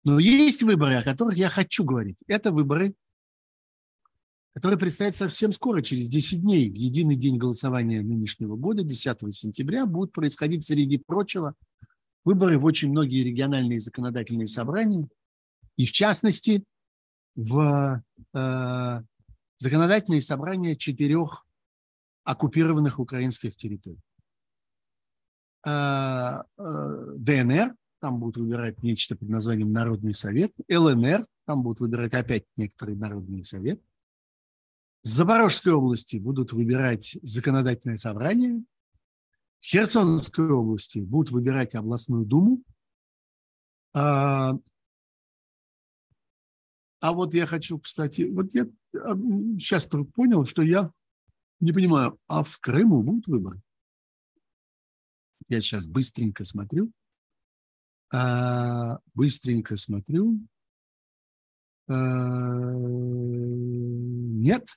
Но есть выборы, о которых я хочу говорить. Это выборы, которые предстоят совсем скоро, через 10 дней, в единый день голосования нынешнего года, 10 сентября, будут происходить, среди прочего, выборы в очень многие региональные законодательные собрания, и в частности в э, законодательные собрания четырех оккупированных украинских территорий. Э, э, ДНР, там будут выбирать нечто под названием Народный совет, ЛНР, там будут выбирать опять некоторый Народный совет. В Запорожской области будут выбирать законодательное собрание, в Херсонской области будут выбирать областную думу. А, а вот я хочу, кстати, вот я сейчас только понял, что я не понимаю, а в Крыму будут выборы? Я сейчас быстренько смотрю. А, быстренько смотрю. А, нет.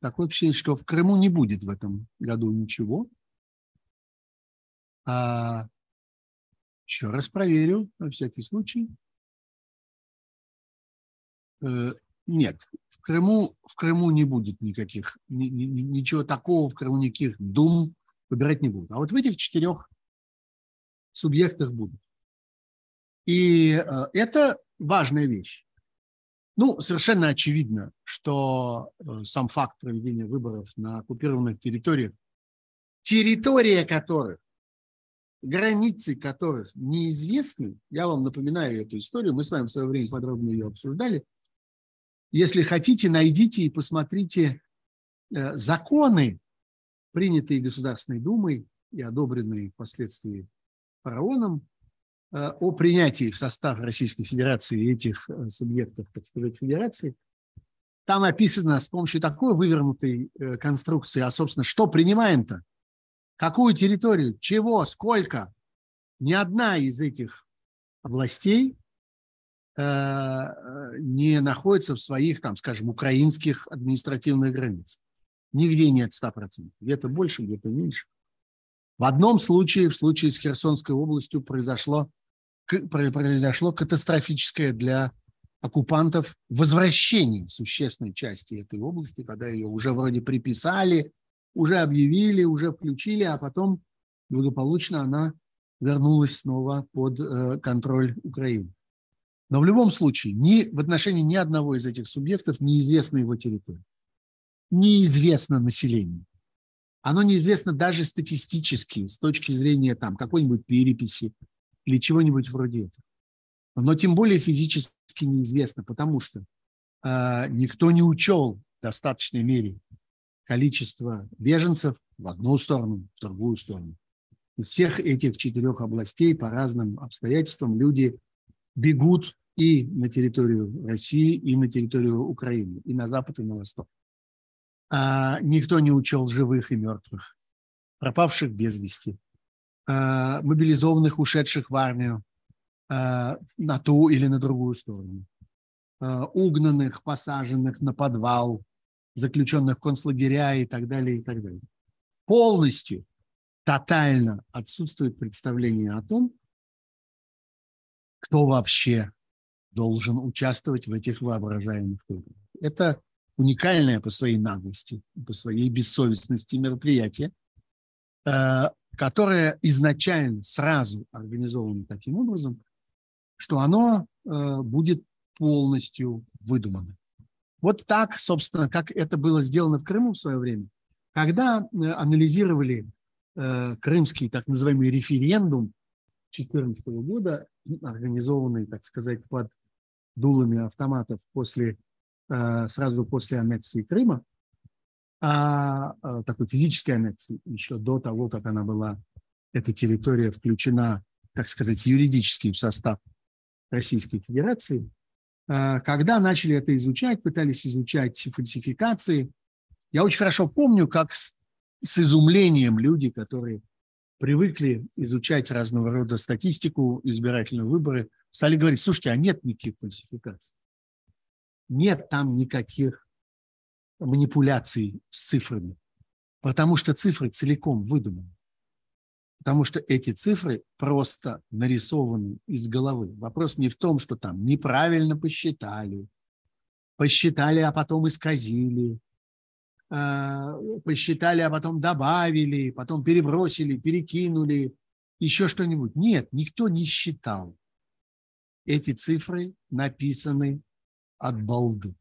Такое ощущение, что в Крыму не будет в этом году ничего. А, еще раз проверю, на всякий случай. Э, нет, в Крыму, в Крыму не будет никаких, ни, ни, ничего такого, в Крыму никаких дум выбирать не будут. А вот в этих четырех субъектах будут. И э, это важная вещь. Ну, совершенно очевидно, что э, сам факт проведения выборов на оккупированных территориях, территория которых, границы которых неизвестны, я вам напоминаю эту историю, мы с вами в свое время подробно ее обсуждали. Если хотите, найдите и посмотрите э, законы, принятые Государственной Думой и одобренные впоследствии фараоном э, о принятии в состав Российской Федерации этих э, субъектов, так сказать, федерации, там описано с помощью такой вывернутой конструкции, а, собственно, что принимаем-то? Какую территорию? Чего? Сколько? Ни одна из этих областей не находятся в своих, там, скажем, украинских административных границах. Нигде нет 100%. Где-то больше, где-то меньше. В одном случае, в случае с Херсонской областью, произошло, произошло катастрофическое для оккупантов возвращение существенной части этой области, когда ее уже вроде приписали, уже объявили, уже включили, а потом благополучно она вернулась снова под э, контроль Украины. Но в любом случае, ни, в отношении ни одного из этих субъектов неизвестна его территория. Неизвестно население. Оно неизвестно даже статистически, с точки зрения там, какой-нибудь переписи или чего-нибудь вроде этого. Но тем более физически неизвестно, потому что э, никто не учел в достаточной мере количество беженцев в одну сторону, в другую сторону. Из всех этих четырех областей по разным обстоятельствам люди бегут и на территорию России, и на территорию Украины, и на запад, и на восток. А никто не учел живых и мертвых, пропавших без вести, а, мобилизованных, ушедших в армию а, на ту или на другую сторону, а, угнанных, посаженных на подвал, заключенных в концлагеря и так далее, и так далее. Полностью тотально отсутствует представление о том, кто вообще должен участвовать в этих воображаемых выборах. Это уникальное по своей наглости, по своей бессовестности мероприятие, э, которое изначально сразу организовано таким образом, что оно э, будет полностью выдумано. Вот так, собственно, как это было сделано в Крыму в свое время, когда э, анализировали крымский так называемый референдум 2014 года, организованный, так сказать, под дулами автоматов после, э, сразу после аннексии Крыма, а, а такой физической аннексии, еще до того, как она была, эта территория включена, так сказать, юридически в состав Российской Федерации, э, когда начали это изучать, пытались изучать фальсификации, я очень хорошо помню, как с изумлением люди, которые привыкли изучать разного рода статистику, избирательные выборы, стали говорить, слушайте, а нет никаких фальсификаций. Нет там никаких манипуляций с цифрами, потому что цифры целиком выдуманы. Потому что эти цифры просто нарисованы из головы. Вопрос не в том, что там неправильно посчитали, посчитали, а потом исказили, посчитали, а потом добавили, потом перебросили, перекинули, еще что-нибудь. Нет, никто не считал. Эти цифры написаны от балды.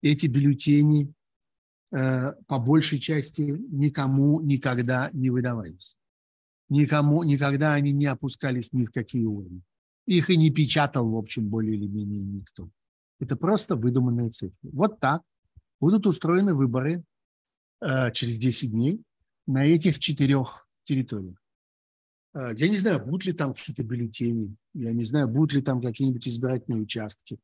Эти бюллетени э, по большей части никому никогда не выдавались. Никому, никогда они не опускались ни в какие уровни. Их и не печатал, в общем, более или менее никто. Это просто выдуманные цифры. Вот так будут устроены выборы э, через 10 дней на этих четырех территориях. Э, я не знаю, будут ли там какие-то бюллетени, я не знаю, будут ли там какие-нибудь избирательные участки.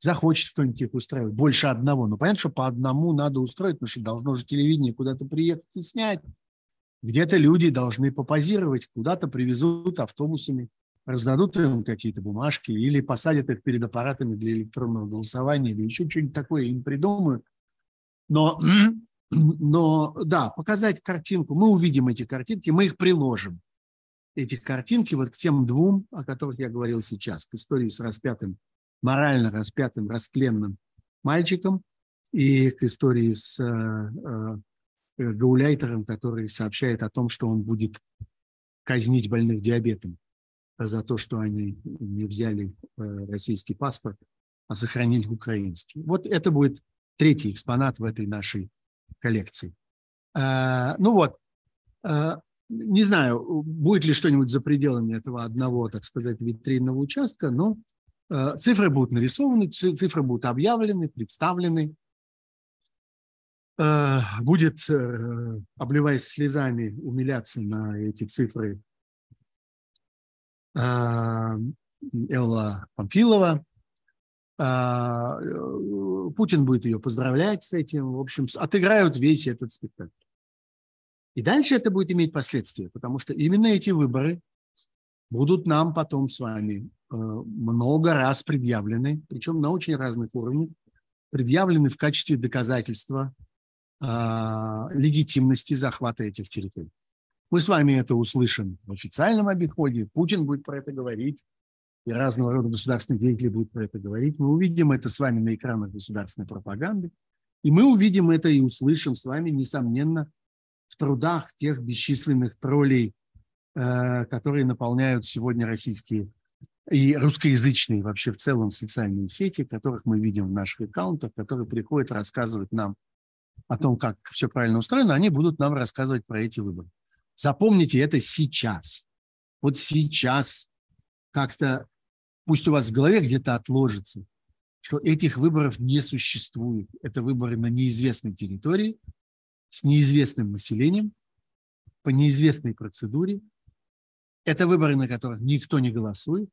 Захочет кто-нибудь их устраивать, больше одного. Но понятно, что по одному надо устроить, потому что должно же телевидение куда-то приехать и снять. Где-то люди должны попозировать, куда-то привезут автобусами, раздадут им какие-то бумажки или посадят их перед аппаратами для электронного голосования или еще что-нибудь такое им придумают. Но, [clears throat] но да, показать картинку, мы увидим эти картинки, мы их приложим. Эти картинки вот к тем двум, о которых я говорил сейчас, к истории с распятым, морально распятым, растленным мальчиком и к истории с э, э, гауляйтером, который сообщает о том, что он будет казнить больных диабетом за то, что они не взяли э, российский паспорт, а сохранили украинский. Вот это будет третий экспонат в этой нашей коллекции. А, ну вот, а, не знаю, будет ли что-нибудь за пределами этого одного, так сказать, витринного участка, но а, цифры будут нарисованы, цифры будут объявлены, представлены. Будет, э, обливаясь слезами, умиляться на эти цифры Элла Памфилова, Путин будет ее поздравлять с этим, в общем, отыграют весь этот спектакль. И дальше это будет иметь последствия, потому что именно эти выборы будут нам потом с вами много раз предъявлены, причем на очень разных уровнях, предъявлены в качестве доказательства легитимности захвата этих территорий. Мы с вами это услышим в официальном обиходе, Путин будет про это говорить, и разного рода государственные деятели будут про это говорить. Мы увидим это с вами на экранах государственной пропаганды. И мы увидим это и услышим с вами, несомненно, в трудах тех бесчисленных троллей, э, которые наполняют сегодня российские и русскоязычные вообще в целом социальные сети, которых мы видим в наших аккаунтах, которые приходят рассказывать нам о том, как все правильно устроено, они будут нам рассказывать про эти выборы. Запомните это сейчас. Вот сейчас как-то пусть у вас в голове где-то отложится, что этих выборов не существует. Это выборы на неизвестной территории, с неизвестным населением, по неизвестной процедуре. Это выборы, на которых никто не голосует.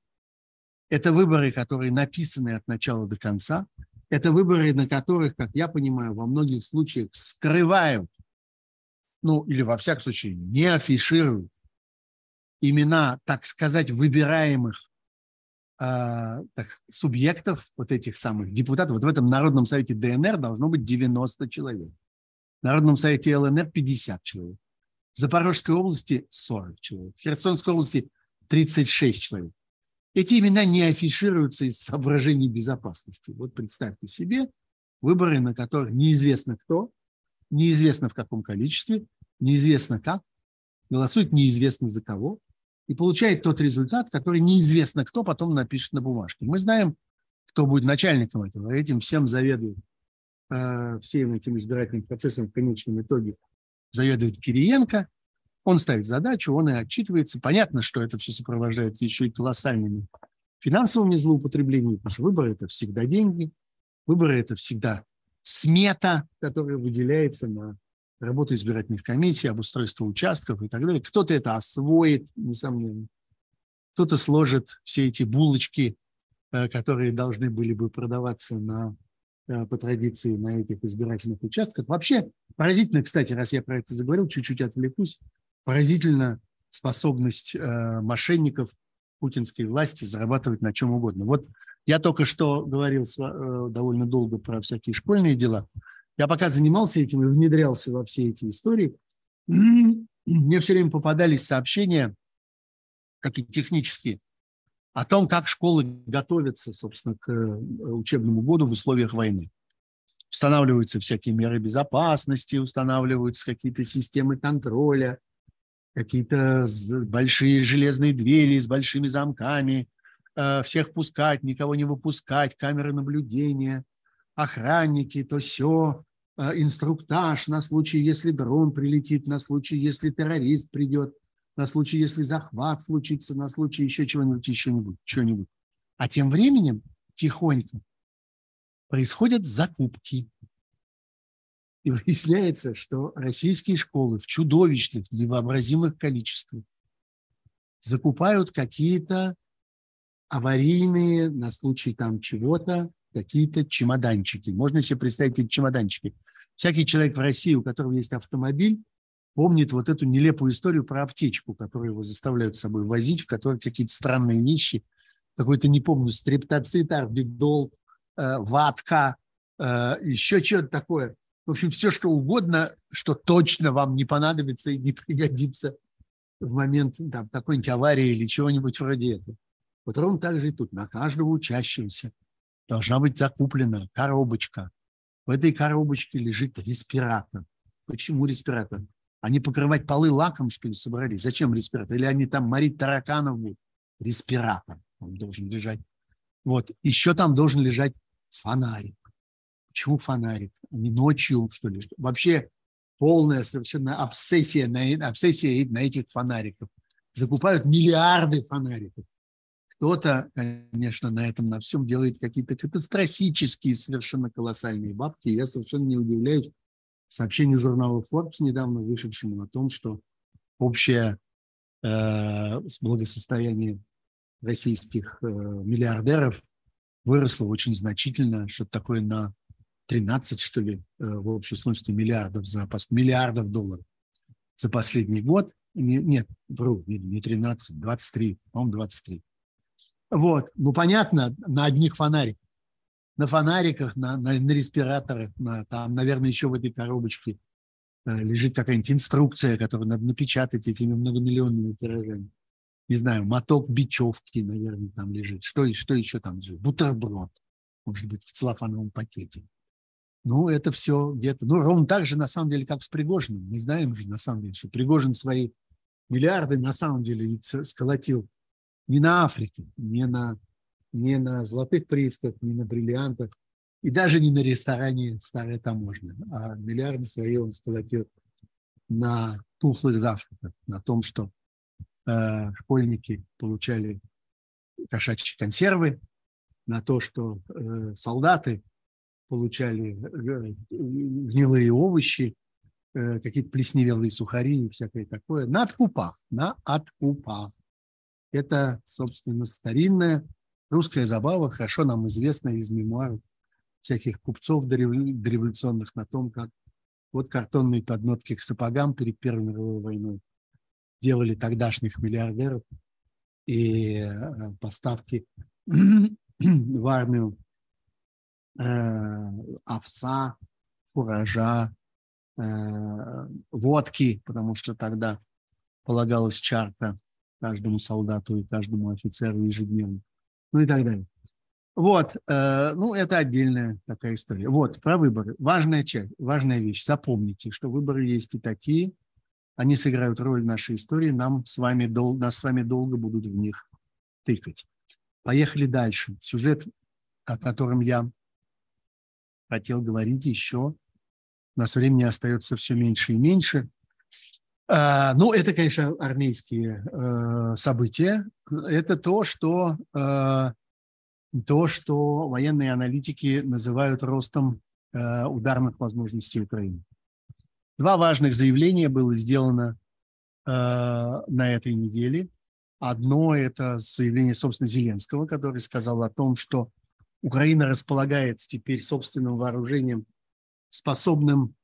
Это выборы, которые написаны от начала до конца. Это выборы, на которых, как я понимаю, во многих случаях скрывают, ну или во всяком случае не афишируют имена, так сказать, выбираемых а, так, субъектов, вот этих самых депутатов, вот в этом Народном совете ДНР должно быть 90 человек. В Народном совете ЛНР 50 человек. В Запорожской области 40 человек. В Херсонской области 36 человек. Эти имена не афишируются из соображений безопасности. Вот представьте себе выборы, на которых неизвестно кто, неизвестно в каком количестве, неизвестно как, голосует неизвестно за кого, и получает тот результат, который неизвестно кто потом напишет на бумажке. Мы знаем, кто будет начальником этого. Этим всем заведует, э, всем этим избирательным процессом в конечном итоге заведует Кириенко. Он ставит задачу, он и отчитывается. Понятно, что это все сопровождается еще и колоссальными финансовыми злоупотреблениями, потому что выборы – это всегда деньги, выборы – это всегда смета, которая выделяется на работу избирательных комиссий, обустройство участков и так далее. Кто-то это освоит, несомненно. Кто-то сложит все эти булочки, э, которые должны были бы продаваться на, э, по традиции на этих избирательных участках. Вообще поразительно, кстати, раз я про это заговорил, чуть-чуть отвлекусь, поразительно способность э, мошенников путинской власти зарабатывать на чем угодно. Вот я только что говорил довольно долго про всякие школьные дела – я пока занимался этим и внедрялся во все эти истории, [clears throat] мне все время попадались сообщения, как и технические, о том, как школы готовятся, собственно, к э, учебному году в условиях войны. Устанавливаются всякие меры безопасности, устанавливаются какие-то системы контроля, какие-то большие железные двери с большими замками, э, всех пускать, никого не выпускать, камеры наблюдения – охранники, то все, э, инструктаж на случай, если дрон прилетит, на случай, если террорист придет, на случай, если захват случится, на случай еще чего-нибудь, еще-нибудь, что-нибудь. А тем временем тихонько происходят закупки. И выясняется, что российские школы в чудовищных, невообразимых количествах закупают какие-то аварийные на случай там чего-то какие-то чемоданчики. Можно себе представить эти чемоданчики. Всякий человек в России, у которого есть автомобиль, помнит вот эту нелепую историю про аптечку, которую его заставляют с собой возить, в которой какие-то странные вещи, какой-то, не помню, стрептоцит, орбидол, э, ватка, э, еще что-то такое. В общем, все что угодно, что точно вам не понадобится и не пригодится в момент там, какой-нибудь аварии или чего-нибудь вроде этого. Вот ровно так же и тут. На каждого учащегося должна быть закуплена коробочка. В этой коробочке лежит респиратор. Почему респиратор? Они покрывать полы лаком, что ли, собрались? Зачем респиратор? Или они там морить тараканов будут? Респиратор он должен лежать. Вот. Еще там должен лежать фонарик. Почему фонарик? Они ночью, что ли? Вообще полная совершенно обсессия на, обсессия на этих фонариках. Закупают миллиарды фонариков. Кто-то, конечно, на этом на всем делает какие-то катастрофические, совершенно колоссальные бабки. Я совершенно не удивляюсь сообщению журнала Forbes, недавно вышедшему о том, что общее э, благосостояние российских э, миллиардеров выросло очень значительно, что такое на 13, что ли, э, в общей сложности миллиардов, за, миллиардов долларов за последний год. Нет, вру, не 13, 23, по-моему, 23. Вот, ну понятно, на одних фонариках, на фонариках, на, на, на респираторах, на, там, наверное, еще в этой коробочке э, лежит какая-нибудь инструкция, которую надо напечатать этими многомиллионными тиражами. Не знаю, моток бечевки, наверное, там лежит. Что, что еще там лежит? Бутерброд, может быть, в целлофановом пакете. Ну, это все где-то... Ну, ровно так же, на самом деле, как с Пригожиным. Мы знаем же, на самом деле, что Пригожин свои миллиарды, на самом деле, сколотил не на Африке, не на, не на золотых приисках, не на бриллиантах, и даже не на ресторане «Старая таможня», а миллиарды свои он сколотил на тухлых завтраках, на том, что э, школьники получали кошачьи консервы, на то, что э, солдаты получали э, гнилые овощи, э, какие-то плесневелые сухари и всякое такое. На откупах, на откупах. Это, собственно, старинная русская забава, хорошо нам известная из мемуаров всяких купцов дореволюционных на том, как вот картонные поднотки к сапогам перед Первой мировой войной делали тогдашних миллиардеров и э, поставки [clears throat] в армию э, овса, фуража, э, водки, потому что тогда полагалась чарка каждому солдату и каждому офицеру ежедневно, ну и так далее. Вот, э, ну это отдельная такая история. Вот, про выборы. Важная часть, важная вещь. Запомните, что выборы есть и такие. Они сыграют роль в нашей истории. Нам с вами, дол- нас с вами долго будут в них тыкать. Поехали дальше. Сюжет, о котором я хотел говорить еще. У нас времени остается все меньше и меньше. А, ну, это, конечно, армейские э, события. Это то, что, э, то, что военные аналитики называют ростом э, ударных возможностей Украины. Два важных заявления было сделано на этой неделе. Одно – это заявление, собственно, Зеленского, который сказал о том, что Украина располагает теперь собственным вооружением, способным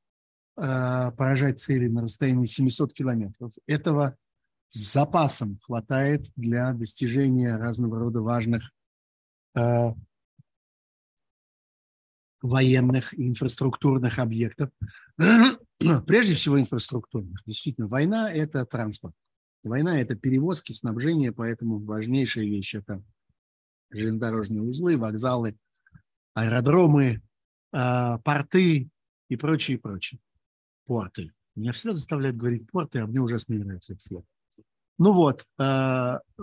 поражать цели на расстоянии 700 километров. Этого с запасом хватает для достижения разного рода важных э, военных инфраструктурных объектов. [clears throat] Прежде всего инфраструктурных. Действительно, война – это транспорт. Война – это перевозки, снабжение, поэтому важнейшая вещь – это железнодорожные узлы, вокзалы, аэродромы, а, порты и прочее, прочее. Порты. Меня всегда заставляют говорить порты, а мне ужасно нравится это слово. Ну вот, а, э,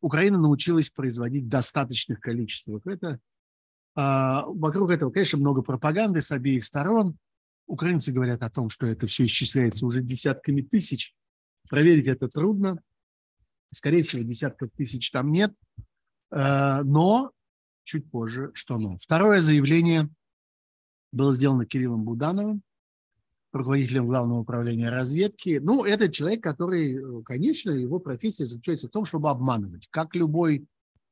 Украина научилась производить достаточных количествах. Это, а, вокруг этого, конечно, много пропаганды с обеих сторон. Украинцы говорят о том, что это все исчисляется уже десятками тысяч. Проверить это трудно. Скорее всего, десятков тысяч там нет. Э, но чуть позже, что но. Второе заявление было сделано Кириллом Будановым, руководителем Главного управления разведки. Ну, это человек, который, конечно, его профессия заключается в том, чтобы обманывать. Как любой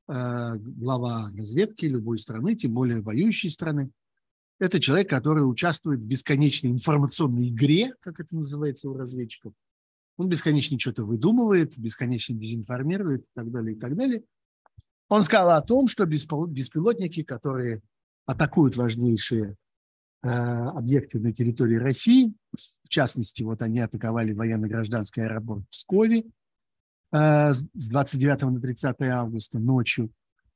э, глава разведки любой страны, тем более воюющей страны, это человек, который участвует в бесконечной информационной игре, как это называется у разведчиков. Он бесконечно что-то выдумывает, бесконечно дезинформирует и так далее, и так далее. Он сказал о том, что беспилотники, которые атакуют важнейшие э, объекты на территории России, в частности, вот они атаковали военно-гражданский аэропорт в Пскове э, с 29 на 30 августа ночью,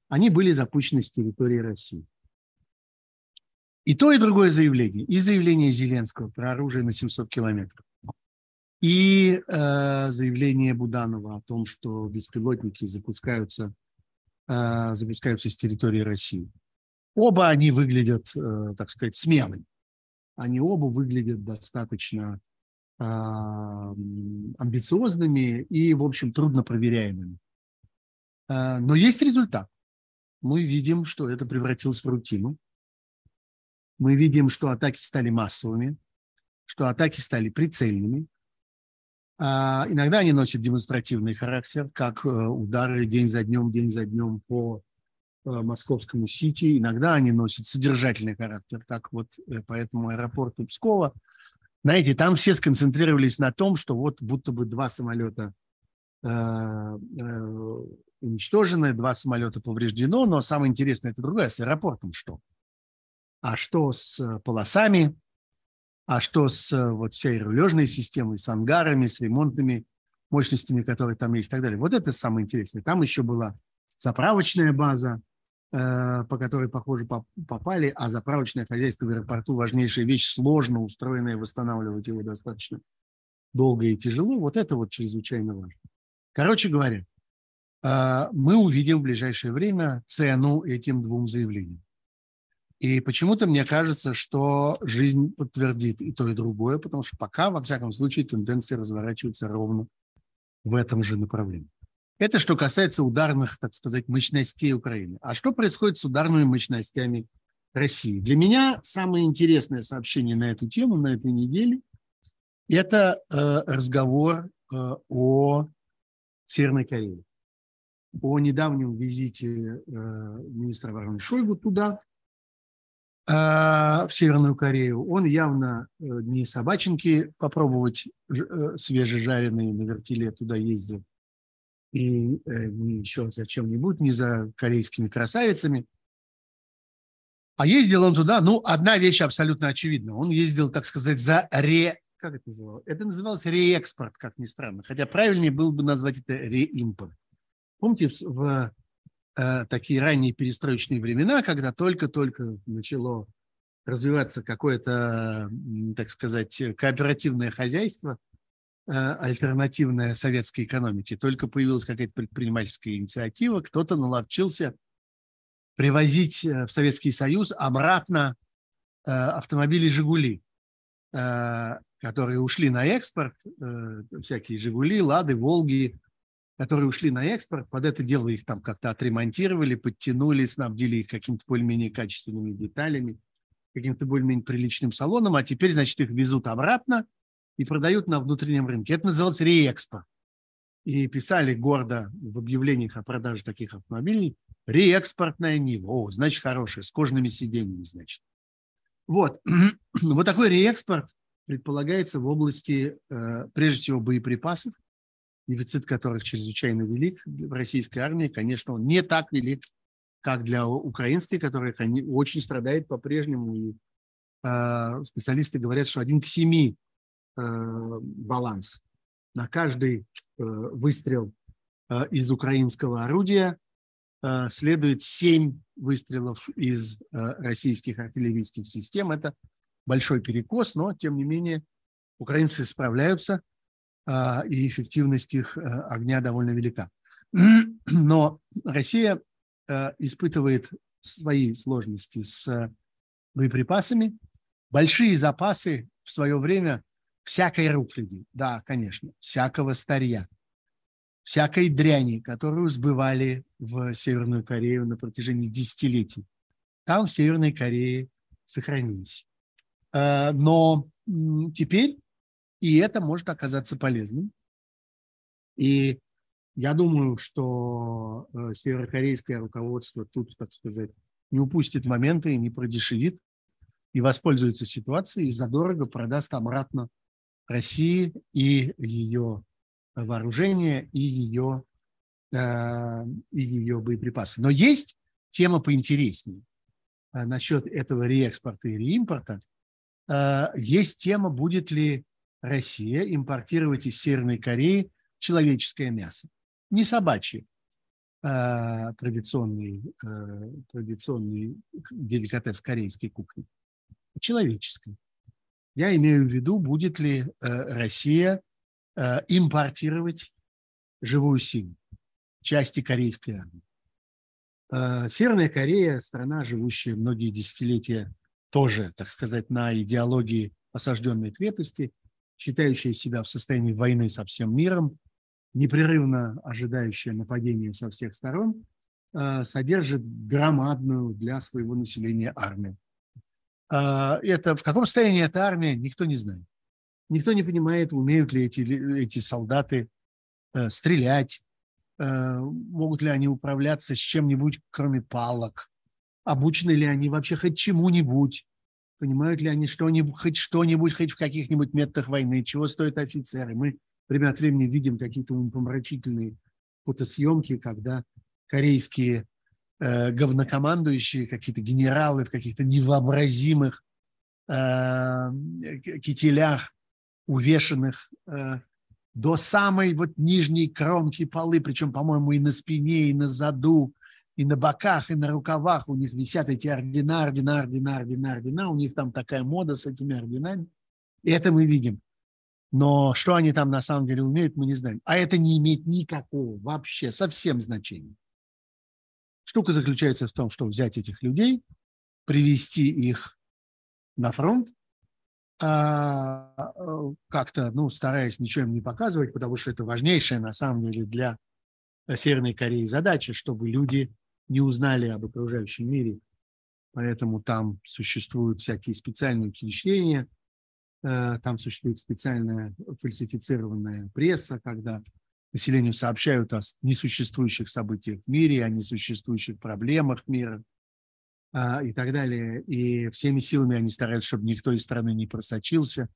они были запущены с территории России. И то, и другое заявление. И заявление Зеленского про оружие на 700 километров. И э, заявление Буданова о том, что беспилотники запускаются Э, запускаются с территории России. Оба они выглядят, э, так сказать, смелыми. Они оба выглядят достаточно э, амбициозными и, в общем, трудно проверяемыми. Но есть результат. Мы видим, что это превратилось в рутину. Мы видим, что атаки стали массовыми, что атаки стали прицельными – а, иногда они носят демонстративный характер, как э, удары день за днем, день за днем по московскому Сити. Иногда они носят содержательный характер, как вот э, по этому аэропорту. Знаете, там все сконцентрировались на том, что вот будто бы два самолета уничтожены, два самолета повреждено, но самое интересное это другое, с аэропортом что? А что с полосами? А что с вот всей рулежной системой, с ангарами, с ремонтными мощностями, которые там есть и так далее? Вот это самое интересное. Там еще была заправочная база, э, по которой, похоже, попали, а заправочное хозяйство в аэропорту – важнейшая вещь, сложно устроенная, восстанавливать его достаточно долго и тяжело. Вот это вот чрезвычайно важно. Короче говоря, э, мы увидим в ближайшее время цену этим двум заявлениям. И почему-то мне кажется, что жизнь подтвердит и то, и другое, потому что пока, во всяком случае, тенденция разворачивается ровно в этом же направлении. Это что касается ударных, так сказать, мощностей Украины. А что происходит с ударными мощностями России? Для меня самое интересное сообщение на эту тему на этой неделе – это э, разговор э, о Северной Корее, о недавнем визите э, министра обороны Шойгу туда, э, в Северную Корею. Он явно э, не собаченки попробовать э, свежежаренные на вертеле туда ездил, и э, еще за чем-нибудь, не за корейскими красавицами. А ездил он туда, ну, одна вещь абсолютно очевидна. Он ездил, так сказать, за ре... Как это называлось? Это называлось реэкспорт, как ни странно. Хотя правильнее было бы назвать это реимпорт. Помните, в э, такие ранние перестроечные времена, когда только-только начало развиваться какое-то, так сказать, кооперативное хозяйство – альтернативная советской экономике. Только появилась какая-то предпринимательская инициатива, кто-то наловчился привозить э, в Советский Союз обратно э, автомобили «Жигули», которые ушли на экспорт, всякие «Жигули», «Лады», «Волги», которые ушли на экспорт. Под это дело их там как-то отремонтировали, подтянули, снабдили их какими-то более-менее качественными деталями, каким-то более-менее приличным салоном, а теперь, значит, их везут обратно – и продают на внутреннем рынке. Это называлось реэкспо. И писали гордо в объявлениях о продаже таких автомобилей реэкспортная Нива. О, значит, хорошая, с кожаными сиденьями, значит. Вот. [clears throat] вот такой реэкспорт предполагается в области, э, прежде всего, боеприпасов, дефицит которых чрезвычайно велик в российской армии. Конечно, он не так велик, как для украинской, которая очень страдает по-прежнему. И э, специалисты говорят, что один к семи баланс. На каждый э, выстрел э, из украинского орудия следует 7 выстрелов из российских артиллерийских систем. Это большой перекос, но, тем не менее, украинцы справляются, и эффективность их огня довольно велика. [clears throat] Но Россия испытывает свои сложности с боеприпасами. Большие запасы в свое время всякой рухляди, да, конечно, всякого старья, всякой дряни, которую сбывали в Северную Корею на протяжении десятилетий. Там в Северной Корее сохранились. Э, но теперь и это может оказаться полезным. И я думаю, что э, северокорейское руководство тут, так сказать, не упустит моменты и не продешевит, и воспользуется ситуацией и задорого продаст обратно России и ее вооружение, и ее, э, и ее боеприпасы. Но есть тема поинтереснее э, насчет этого реэкспорта и реимпорта. Э, есть тема, будет ли Россия импортировать из Северной Кореи человеческое мясо. Не собачье, традиционный, традиционный деликатес корейской кухни, а. Я имею в виду, будет ли э, Россия э, импортировать живую силу, части корейской армии. Э, Северная Корея – страна, живущая многие десятилетия тоже, так сказать, на идеологии осажденной крепости, считающая себя в состоянии войны со всем миром, непрерывно ожидающая нападения со всех сторон, содержит громадную для своего населения армию. А, это, в каком состоянии эта армия, никто не знает. Никто не понимает, умеют ли эти, эти солдаты э, стрелять, э, могут ли они управляться с чем-нибудь, кроме палок, обучены ли они вообще хоть чему-нибудь, понимают ли они что-нибудь, хоть что-нибудь, хоть в каких-нибудь методах войны, чего стоят офицеры. Мы время от времени видим какие-то умопомрачительные фотосъемки, когда корейские э, говнокомандующие, какие-то генералы в каких-то невообразимых э, кителях, увешанных э, до самой вот нижней кромки полы, причем, по-моему, и на спине, и на заду, и на боках, и на рукавах у них висят эти ордена, ордена, ордена, ордена, ордена. У них там такая мода с этими орденами. И это мы видим. Но что они там на самом деле умеют, мы не знаем. А это не имеет никакого вообще совсем значения. Штука заключается в том, что взять этих людей, привести их на фронт, а, э, как-то, ну, стараясь ничего им не показывать, потому что это важнейшая, на самом деле, для Северной Кореи задача, чтобы люди не узнали об окружающем мире. Поэтому там существуют всякие специальные учреждения, э, там существует специальная фальсифицированная пресса, когда населению сообщают о несуществующих событиях в мире, о несуществующих проблемах мира – а, и так далее. И всеми силами они стараются, чтобы никто из страны не просочился.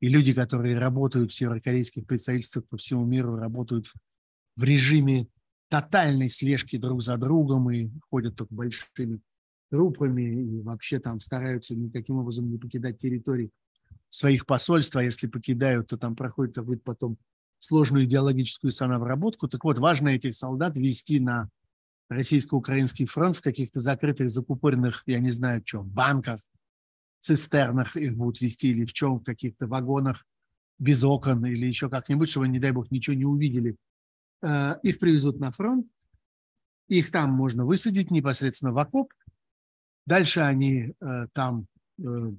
И люди, которые работают в северокорейских представительствах по всему миру, работают в режиме тотальной слежки друг за другом и ходят только большими группами и вообще там стараются никаким образом не покидать территории своих посольств, а если покидают, то там проходит потом сложную идеологическую самообработку. Так вот, важно этих солдат вести на российско-украинский фронт в каких-то закрытых, закупоренных, я не знаю, чем, банках, цистернах их будут вести или в чем, в каких-то вагонах без окон или еще как-нибудь, чтобы, не дай бог, ничего не увидели. Э, их привезут на фронт, их там можно высадить непосредственно в окоп. Дальше они э, там э,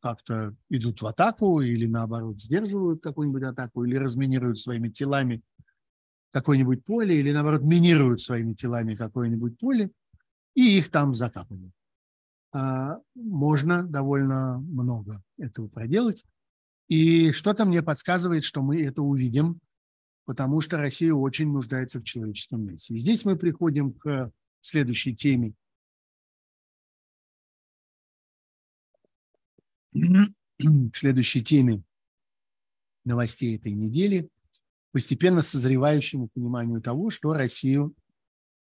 как-то идут в атаку или, наоборот, сдерживают какую-нибудь атаку или разминируют своими телами какое-нибудь поле или, наоборот, минируют своими телами какое-нибудь поле и их там закапывают. А, можно довольно много этого проделать. И что-то мне подсказывает, что мы это увидим, потому что Россия очень нуждается в человеческом мясе. И здесь мы приходим к следующей теме. К следующей теме новостей этой недели – постепенно созревающему пониманию того, что Россию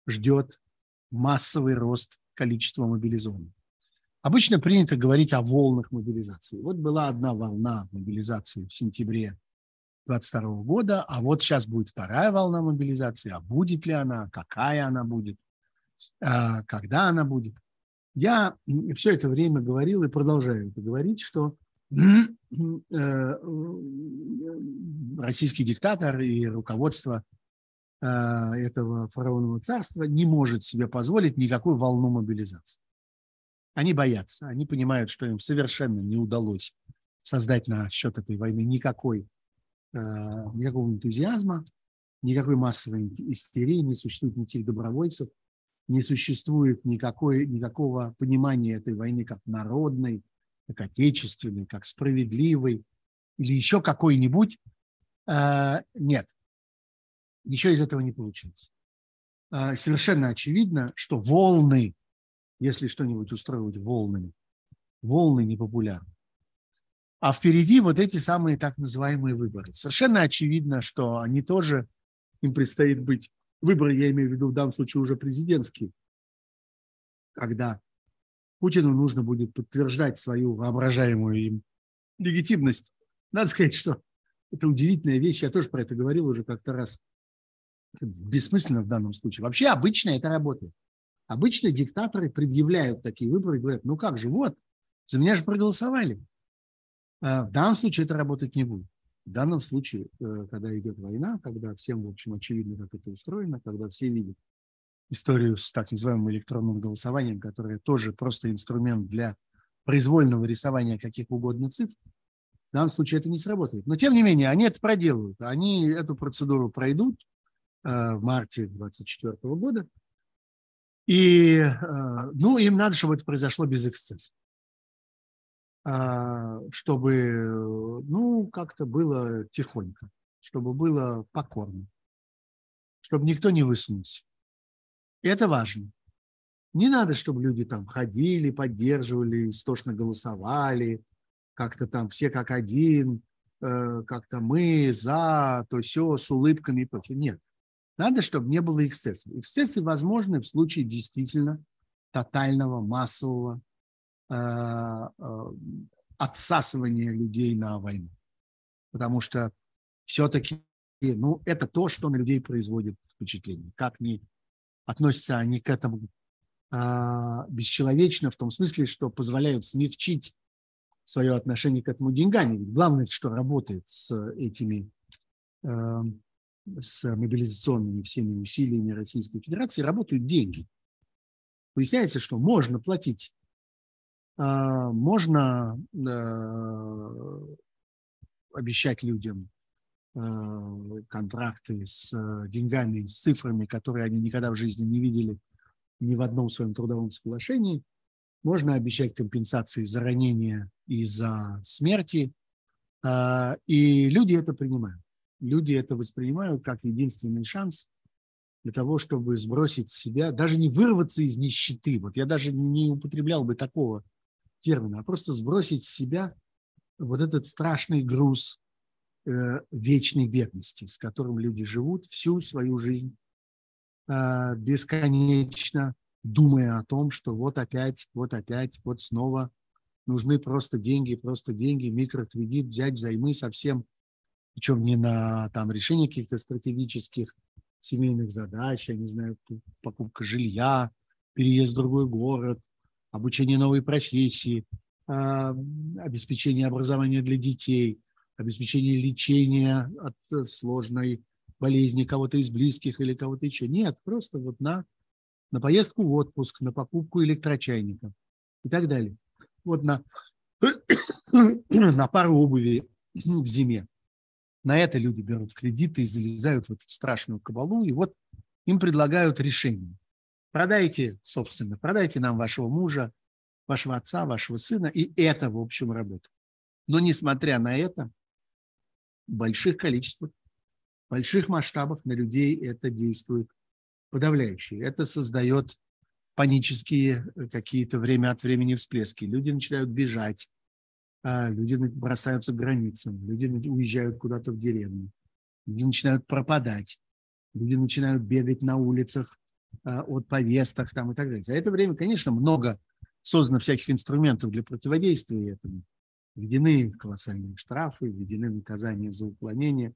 ждет массовый рост количества мобилизованных. Обычно принято говорить о волнах мобилизации. Вот была одна волна мобилизации в сентябре 2022 года, а вот сейчас будет вторая волна мобилизации. А будет ли она, какая она будет, а, когда она будет. Я все это время говорил и продолжаю это говорить, что [clears throat] Э, российский диктатор и руководство э, этого фараонового царства не может себе позволить никакую волну мобилизации. Они боятся, они понимают, что им совершенно не удалось создать на счет этой войны никакой, э, никакого энтузиазма, никакой массовой истерии, не существует никаких добровольцев, не существует никакой, никакого понимания этой войны как народной, как отечественный, как справедливый или еще какой-нибудь. А, нет, ничего из этого не получилось. А, совершенно очевидно, что волны, если что-нибудь устроить волнами, волны непопулярны. А впереди вот эти самые так называемые выборы. Совершенно очевидно, что они тоже, им предстоит быть, выборы, я имею в виду в данном случае уже президентские, когда Путину нужно будет подтверждать свою воображаемую им легитимность. Надо сказать, что это удивительная вещь. Я тоже про это говорил уже как-то раз. бессмысленно в данном случае. Вообще обычно это работает. Обычно диктаторы предъявляют такие выборы и говорят, ну как же, вот, за меня же проголосовали. А в данном случае это работать не будет. В данном случае, э, когда идет война, когда всем, в общем, очевидно, как это устроено, когда все видят, историю с так называемым электронным голосованием, которое тоже просто инструмент для произвольного рисования каких угодно цифр, в данном случае это не сработает. Но тем не менее, они это проделают. Они эту процедуру пройдут э, в марте 2024 года. И э, ну, им надо, чтобы это произошло без эксцессов. Э, чтобы ну, как-то было тихонько, чтобы было покорно, чтобы никто не высунулся. Это важно. Не надо, чтобы люди там ходили, поддерживали, истошно голосовали, как-то там все как один, э, как-то мы за, то все с улыбками и прочее. Нет. Надо, чтобы не было эксцессов. Эксцессы возможны в случае действительно тотального, массового э, э, отсасывания людей на войну. Потому что все-таки ну, это то, что на людей производит впечатление. Как ни относятся они к этому э, бесчеловечно, в том смысле, что позволяют смягчить свое отношение к этому деньгами. Главное, что работает с этими э, с мобилизационными всеми усилиями Российской Федерации работают деньги. Выясняется, что можно платить, а, можно э, обещать людям э, контракты с деньгами, с цифрами, которые они никогда в жизни не видели ни в одном своем трудовом соглашении. Можно обещать компенсации за ранения и за смерти. А, и люди это принимают люди это воспринимают как единственный шанс для того, чтобы сбросить себя, даже не вырваться из нищеты, вот я даже не употреблял бы такого термина, а просто сбросить с себя вот этот страшный груз э, вечной бедности, с которым люди живут всю свою жизнь э, бесконечно, думая о том, что вот опять, вот опять, вот снова нужны просто деньги, просто деньги, микрокредит, взять взаймы совсем. Причем не на там, решение каких-то стратегических семейных задач, я не знаю, покупка жилья, переезд в другой город, обучение новой профессии, обеспечение образования для детей, обеспечение лечения от сложной болезни кого-то из близких или кого-то еще. Нет, просто вот на, на поездку в отпуск, на покупку электрочайника и так далее. Вот на, [coughs] на пару обуви в зиме. На это люди берут кредиты и залезают в эту страшную кабалу, и вот им предлагают решение. Продайте, собственно, продайте нам вашего мужа, вашего отца, вашего сына, и это, в общем, работа. Но, несмотря на это, в больших количествах, в больших масштабах на людей это действует подавляюще. Это создает панические какие-то время от времени всплески. Люди начинают бежать, а люди бросаются к границам, люди уезжают куда-то в деревню, люди начинают пропадать, люди начинают бегать на улицах от повесток там и так далее. За это время, конечно, много создано всяких инструментов для противодействия этому. Введены колоссальные штрафы, введены наказания за уклонение,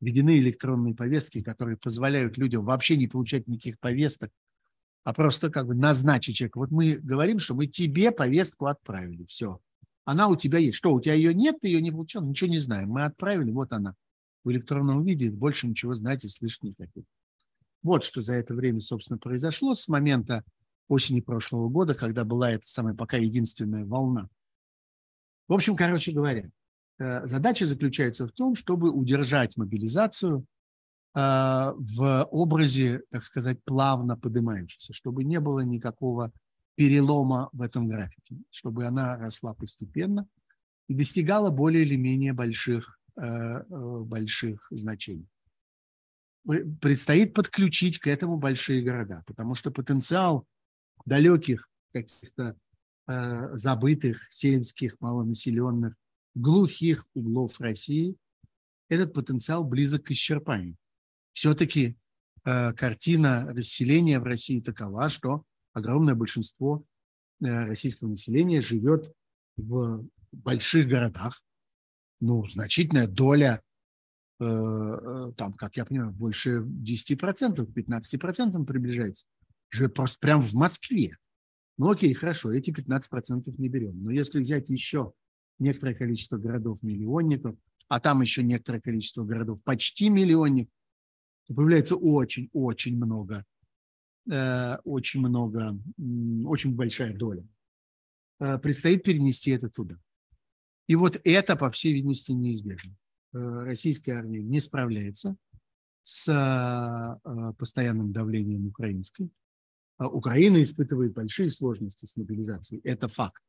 введены электронные повестки, которые позволяют людям вообще не получать никаких повесток, а просто как бы назначить человека. Вот мы говорим, что мы тебе повестку отправили, все. Она у тебя есть. Что, у тебя ее нет, ты ее не получил? Ничего не знаем. Мы отправили, вот она в электронном виде. Больше ничего знать и слышать хотим. Вот что за это время, собственно, произошло с момента осени прошлого года, когда была эта самая пока единственная волна. В общем, короче говоря, э, задача заключается в том, чтобы удержать мобилизацию э, в образе, так сказать, плавно поднимающейся, чтобы не было никакого перелома в этом графике, чтобы она росла постепенно и достигала более или менее больших, э, больших значений. Предстоит подключить к этому большие города, потому что потенциал далеких, каких-то э, забытых, сельских, малонаселенных, глухих углов России, этот потенциал близок к исчерпанию. Все-таки картина расселения в России такова, что огромное большинство э, российского населения живет в больших городах. Ну, значительная доля, э, э, там, как я понимаю, больше 10%, 15% приближается, живет просто прямо в Москве. Ну, окей, хорошо, эти 15% не берем. Но если взять еще некоторое количество городов-миллионников, а там еще некоторое количество городов почти миллионник, то появляется очень-очень много Э, очень много, очень большая доля. Э, предстоит перенести это туда. И вот это, по всей видимости, неизбежно. Э, российская армия не справляется с постоянным давлением украинской. Украина испытывает большие сложности с мобилизацией. Это факт.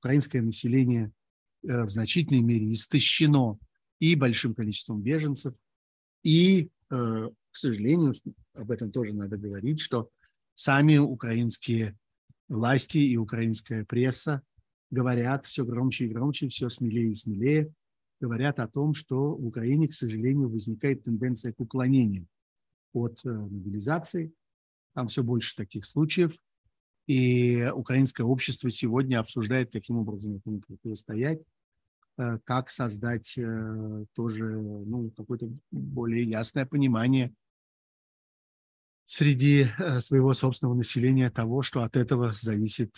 Украинское население в значительной мере истощено и большим количеством беженцев, и к сожалению, об этом тоже надо говорить, что сами украинские власти и украинская пресса говорят все громче и громче, все смелее и смелее, говорят о том, что в Украине, к сожалению, возникает тенденция к уклонению от э, мобилизации. Там все больше таких случаев. И украинское общество сегодня обсуждает, каким образом этому противостоять, э, как создать э, тоже ну, какое-то более ясное понимание среди своего собственного населения того, что от этого зависит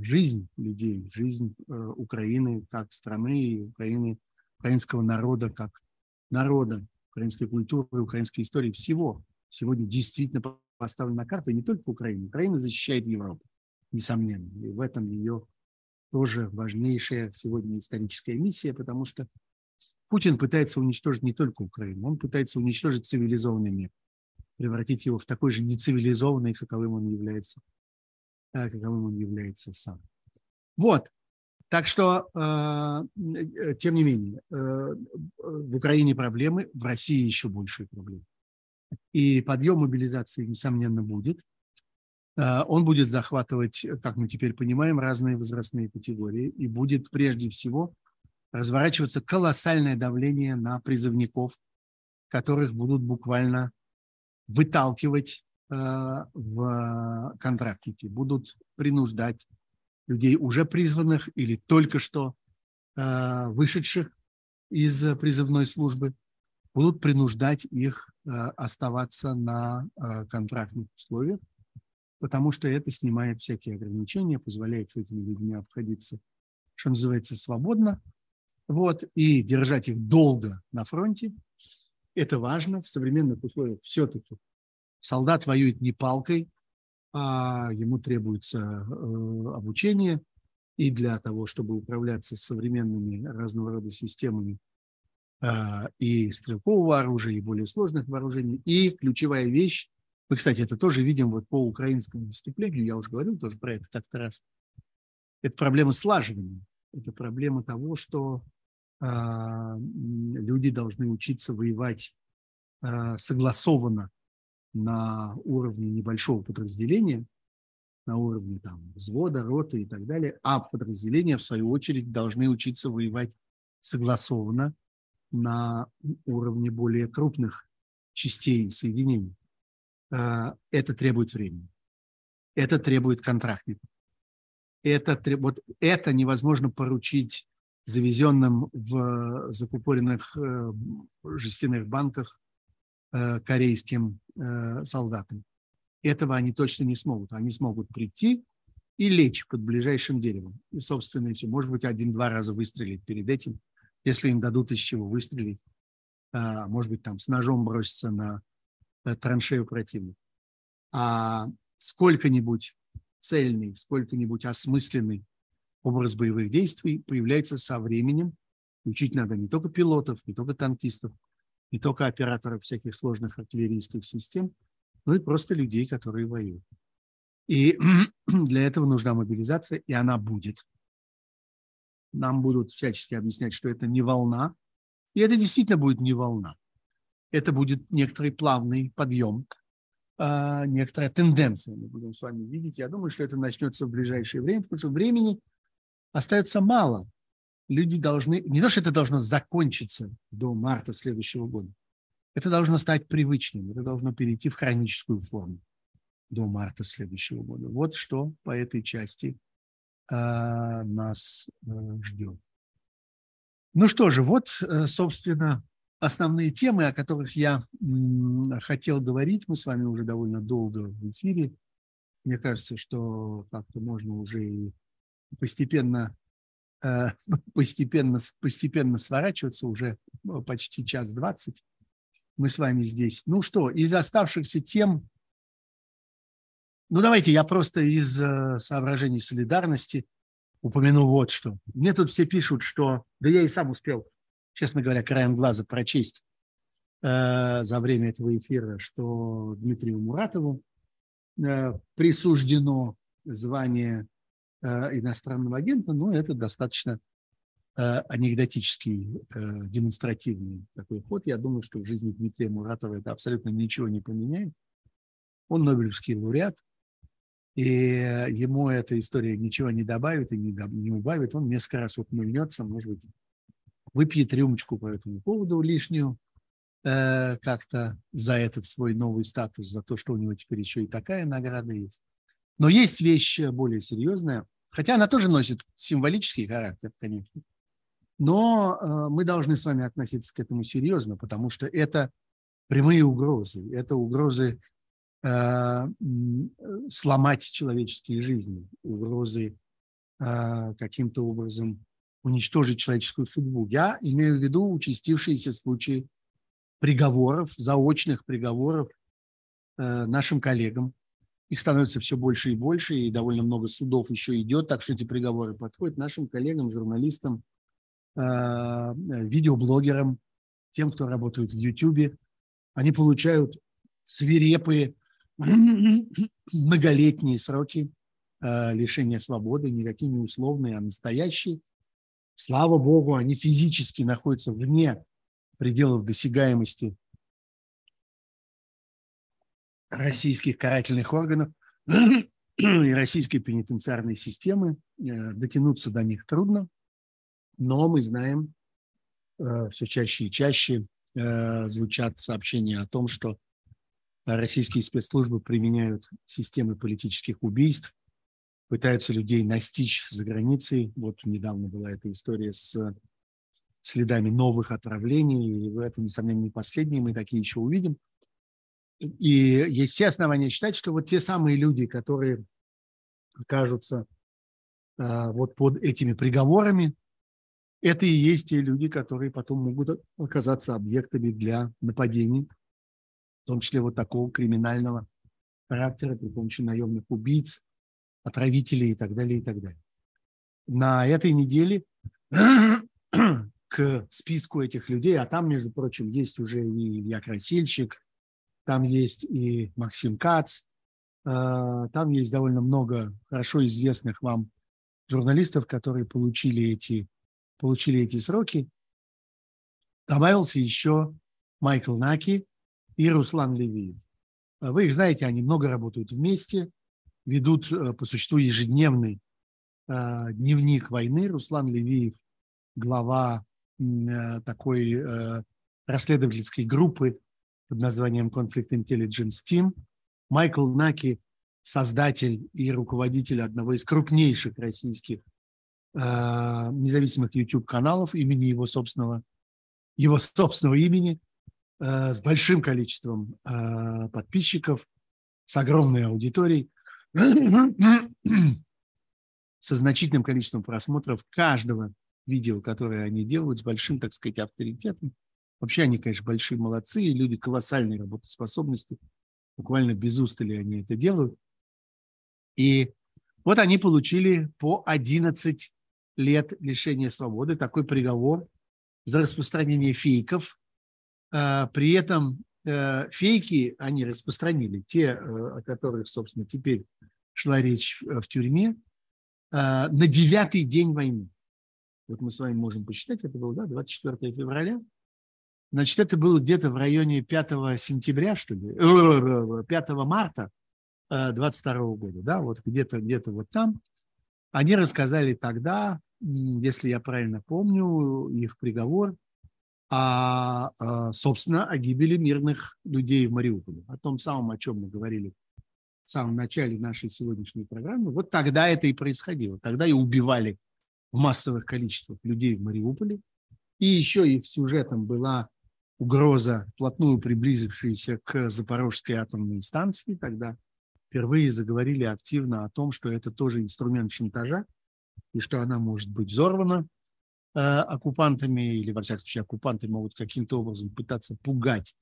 жизнь людей, жизнь Украины как страны и Украины, украинского народа как народа, украинской культуры, украинской истории, всего сегодня действительно поставлена на карту, и не только Украина. Украина защищает Европу, несомненно. И в этом ее тоже важнейшая сегодня историческая миссия, потому что Путин пытается уничтожить не только Украину, он пытается уничтожить цивилизованный мир, превратить его в такой же нецивилизованный, каковым он является, э, каковым он является сам. Вот. Так что, э, э, тем не менее, в Украине проблемы, в России еще большие проблемы. И подъем мобилизации, несомненно, будет. Э, он будет захватывать, как мы теперь понимаем, разные возрастные категории и будет прежде всего разворачиваться колоссальное давление на призывников, которых будут буквально выталкивать э, в контрактники, будут принуждать людей, уже призванных или только что э, вышедших из призывной службы, будут принуждать их э, оставаться на э, контрактных условиях, потому что это снимает всякие ограничения, позволяет с этими людьми обходиться, что называется, свободно, вот, и держать их долго на фронте. Это важно в современных условиях. Все-таки солдат воюет не палкой, а ему требуется э, обучение, и для того, чтобы управляться современными разного рода системами а, и стрелкового оружия, и более сложных вооружений. И ключевая вещь, мы, кстати, это тоже видим вот по украинскому наступлению, я уже говорил тоже про это как-то раз, это проблема слаживания, это проблема того, что э, люди должны учиться воевать э, согласованно на уровне небольшого подразделения, на уровне там, взвода, роты и так далее, а подразделения, в свою очередь, должны учиться воевать согласованно на уровне более крупных частей соединений. А, это требует времени. Это требует контрактников. Это, вот это невозможно поручить завезенным в закупоренных э, жестяных банках корейским э, солдатам. Этого они точно не смогут. Они смогут прийти и лечь под ближайшим деревом. И, собственно, и все. Может быть, один-два раза выстрелить перед этим – если им дадут из чего выстрелить, а, может быть, там с ножом броситься на траншею противника. А сколько-нибудь цельный, сколько-нибудь осмысленный образ боевых действий появляется со временем. Учить надо не только пилотов, не только танкистов, не только операторов всяких сложных артиллерийских систем, но и просто людей, которые воюют. И [clears throat] для этого нужна мобилизация, и она будет нам будут всячески объяснять, что это не волна. И это действительно будет не волна. Это будет некоторый плавный подъем, а, некоторая тенденция мы будем с вами видеть. Я думаю, что это начнется в ближайшее время, потому что времени остается мало. Люди должны, не то, что это должно закончиться до марта следующего года, это должно стать привычным, это должно перейти в хроническую форму до марта следующего года. Вот что по этой части а, нас э, ждет. Ну что же, вот, э, собственно, основные темы, о которых я хотел говорить. Мы с вами уже довольно долго в эфире. Мне кажется, что как-то можно уже постепенно, э, [laughs] постепенно, постепенно сворачиваться. Уже почти час двадцать мы с вами здесь. Ну что, из оставшихся тем ну, давайте я просто из э, соображений солидарности упомяну вот что. Мне тут все пишут, что... Да я и сам успел, честно говоря, краем глаза прочесть э, за время этого эфира, что Дмитрию Муратову э, присуждено звание э, иностранного агента, но это достаточно э, анекдотический, э, демонстративный такой ход. Я думаю, что в жизни Дмитрия Муратова это абсолютно ничего не поменяет. Он Нобелевский лауреат, и ему эта история ничего не добавит и не, убавит. Он несколько раз ухмыльнется, может быть, выпьет рюмочку по этому поводу лишнюю, э, как-то за этот свой новый статус, за то, что у него теперь еще и такая награда есть. Но есть вещь более серьезная, хотя она тоже носит символический характер, конечно. Но э, мы должны с вами относиться к этому серьезно, потому что это прямые угрозы. Это угрозы э, сломать человеческие жизни, угрозы э, каким-то образом уничтожить человеческую судьбу. Я имею в виду участившиеся случаи приговоров, заочных приговоров э, нашим коллегам. Их становится все больше и больше, и довольно много судов еще идет, так что эти приговоры подходят нашим коллегам, журналистам, э, видеоблогерам, тем, кто работает в YouTube. Они получают свирепые многолетние сроки э, лишения свободы, никакие не условные, а настоящие. Слава Богу, они физически находятся вне пределов досягаемости российских карательных органов [clears throat] и российской пенитенциарной системы. Э, дотянуться до них трудно, но мы знаем, э, все чаще и чаще э, звучат сообщения о том, что российские спецслужбы применяют системы политических убийств, пытаются людей настичь за границей. Вот недавно была эта история с следами новых отравлений, и это, несомненно, не последние, мы такие еще увидим. И есть все основания считать, что вот те самые люди, которые окажутся а, вот под этими приговорами, это и есть те люди, которые потом могут оказаться объектами для нападений, в том числе вот такого криминального характера при помощи наемных убийц, отравителей и так далее, и так далее. На этой неделе [clears throat] к списку этих людей, а там, между прочим, есть уже и Илья Красильщик, там есть и Максим Кац, э, там есть довольно много хорошо известных вам журналистов, которые получили эти, получили эти сроки. Добавился еще Майкл Наки и Руслан Левиев. Вы их знаете, они много работают вместе – ведут э, по существу ежедневный э, дневник войны. Руслан Левиев, глава э, такой расследовательской группы под названием Conflict Intelligence Team. Майкл Наки, создатель и руководитель одного из крупнейших российских независимых YouTube-каналов имени его собственного, его собственного имени, с большим количеством подписчиков, с огромной аудиторией [clears throat] – со значительным количеством просмотров каждого видео, которое они делают, с большим, так сказать, авторитетом. Вообще они, конечно, большие молодцы, и люди колоссальной работоспособности. Буквально без устали они это делают. И вот они получили по 11 лет лишения свободы, такой приговор за распространение фейков. А, при этом Э, фейки они распространили, те, э, о которых, собственно, теперь шла речь в тюрьме, э, на девятый день войны. Вот мы с вами можем посчитать, это было да, 24 февраля. Значит, это было где-то в районе 5 сентября, что ли, 5 марта 22 года, да, вот где-то где вот там. Они рассказали тогда, если я правильно помню, их приговор – а, а, собственно, о гибели мирных людей в Мариуполе, о том самом, о чем мы говорили в самом начале нашей сегодняшней программы. Вот тогда это и происходило. Тогда и убивали в массовых количествах людей в Мариуполе. И еще и в сюжетом была угроза, вплотную приблизившаяся к Запорожской атомной станции. Тогда впервые заговорили активно о том, что это тоже инструмент шантажа, и что она может быть взорвана Э, оккупантами, или, во всяком случае, оккупанты могут каким-то образом пытаться пугать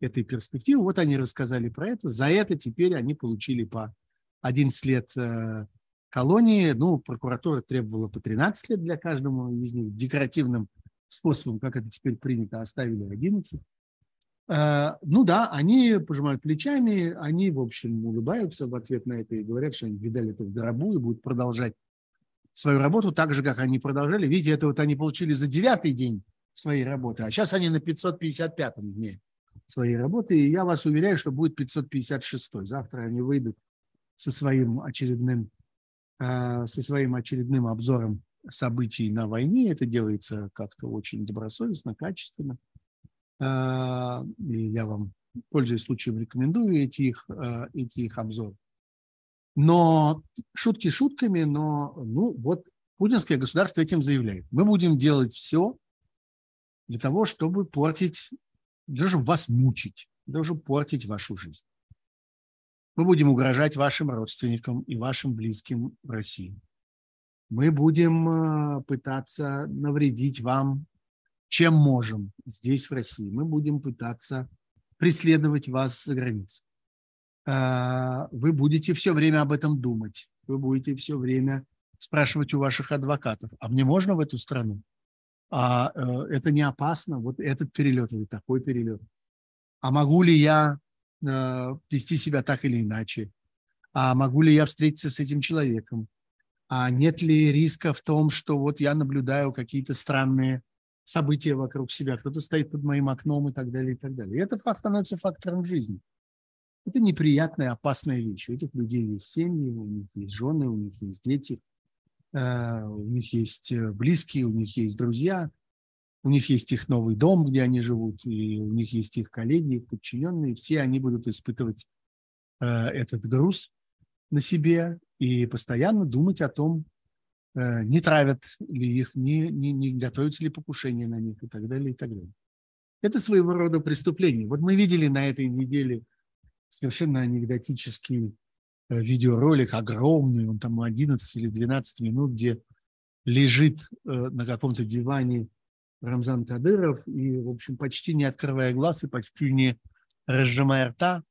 этой перспективы. Вот они рассказали про это. За это теперь они получили по 11 лет э, колонии. Ну, прокуратура требовала по 13 лет для каждого из них. Декоративным способом, как это теперь принято, оставили 11. Э, ну да, они пожимают плечами, они, в общем, улыбаются в ответ на это и говорят, что они видали это в гробу и будут продолжать свою работу так же, как они продолжали. Видите, это вот они получили за девятый день своей работы, а сейчас они на 555-м дне своей работы. И я вас уверяю, что будет 556 -й. Завтра они выйдут со своим очередным, э, со своим очередным обзором событий на войне. Это делается как-то очень добросовестно, качественно. И я вам, пользуясь случаем, рекомендую эти их, эти их обзоры. Но шутки шутками, но ну вот путинское государство этим заявляет. Мы будем делать все для того, чтобы портить, чтобы вас мучить, чтобы портить вашу жизнь. Мы будем угрожать вашим родственникам и вашим близким в России. Мы будем э, пытаться навредить вам, чем можем здесь, в России. Мы будем пытаться преследовать вас за границей. А, вы будете все время об этом думать. Вы будете все время спрашивать у ваших адвокатов, а мне можно в эту страну? А э, это не опасно? Вот этот перелет или такой перелет? А могу ли я э, вести себя так или иначе? А могу ли я встретиться с этим человеком? А нет ли риска в том, что вот я наблюдаю какие-то странные события вокруг себя, кто-то стоит под моим окном и так далее, и так далее. И это становится фактором жизни. Это неприятная, опасная вещь. У этих людей есть семьи, у них есть жены, у них есть дети, э, у них есть э, близкие, у них есть друзья, у них есть их новый дом, где они живут, и у них есть их коллеги, их подчиненные. Все они будут испытывать э, этот груз на себе и постоянно думать о том, не травят ли их, не, не, не готовятся ли покушения на них и так далее, и так далее. Это своего рода преступление. Вот мы видели на этой неделе – совершенно анекдотический э, видеоролик, огромный, он там 11 или 12 минут, где лежит э, на каком-то диване Рамзан Кадыров и, в общем, почти не открывая глаз и почти не разжимая рта, э,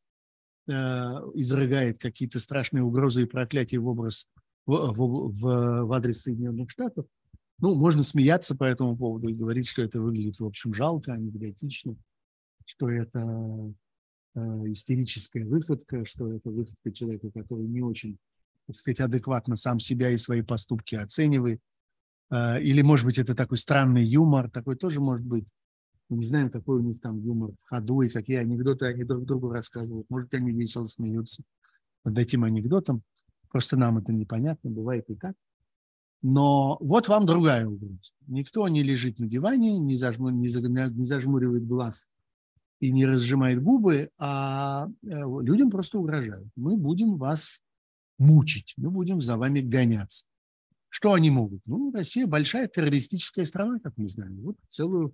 изрыгает какие-то страшные угрозы и проклятия в образ в, в, в, в адрес Соединенных Штатов. Ну, можно смеяться по этому поводу и говорить, что это выглядит, в общем, жалко, анекдотично, что это Э, истерическая выходка, что это выходка человека, который не очень, так сказать, адекватно сам себя и свои поступки оценивает. Э, или, может быть, это такой странный юмор, такой тоже может быть. Мы не знаем, какой у них там юмор в ходу и какие анекдоты они друг другу рассказывают. Может, они весело смеются над этим анекдотом. Просто нам это непонятно, бывает и так. Но вот вам другая угроза. Никто не лежит на диване, не, зажму, не зажмуривает глаз и не разжимает губы, а э, людям просто угрожают. Мы будем вас мучить, мы будем за вами гоняться. Что они могут? Ну, Россия большая террористическая страна, как мы знаем. Вот целую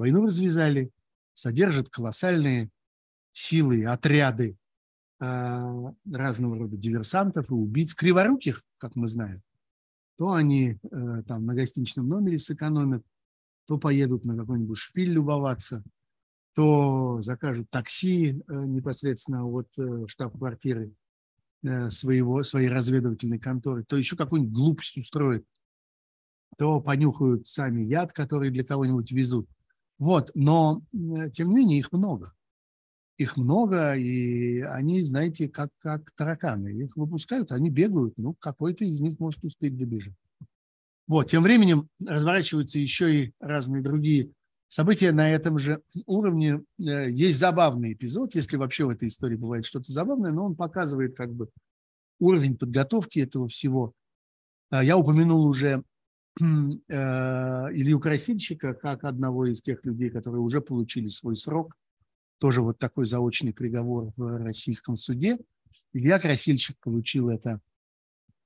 войну развязали, содержат колоссальные силы, отряды э, разного рода диверсантов и убийц, криворуких, как мы знаем. То они э, там на гостиничном номере сэкономят, то поедут на какой-нибудь шпиль любоваться – то закажут такси э, непосредственно от э, штаб-квартиры своего, своей разведывательной конторы, то еще какую-нибудь глупость устроят, то понюхают сами яд, который для кого-нибудь везут. Вот, но тем не менее их много. Их много, и они, знаете, как, как тараканы. Их выпускают, они бегают, ну, какой-то из них может успеть добежать. Вот, тем временем разворачиваются еще и разные другие События на этом же уровне. Э, есть забавный эпизод, если вообще в этой истории бывает что-то забавное, но он показывает как бы уровень подготовки этого всего. А, я упомянул уже э, [clears throat] Илью Красильщика как одного из тех людей, которые уже получили свой срок. Тоже вот такой заочный приговор в российском суде. Илья Красильщик получил это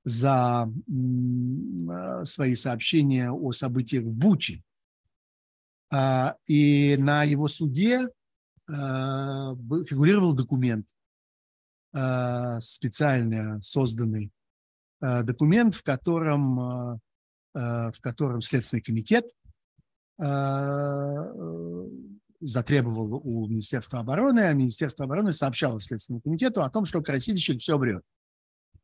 за э, свои сообщения о событиях в Буче а, и на его суде а, фигурировал документ, специально созданный документ, в котором, в котором Следственный комитет затребовал у Министерства обороны, а Министерство обороны сообщало Следственному комитету о том, что Красильщик все врет.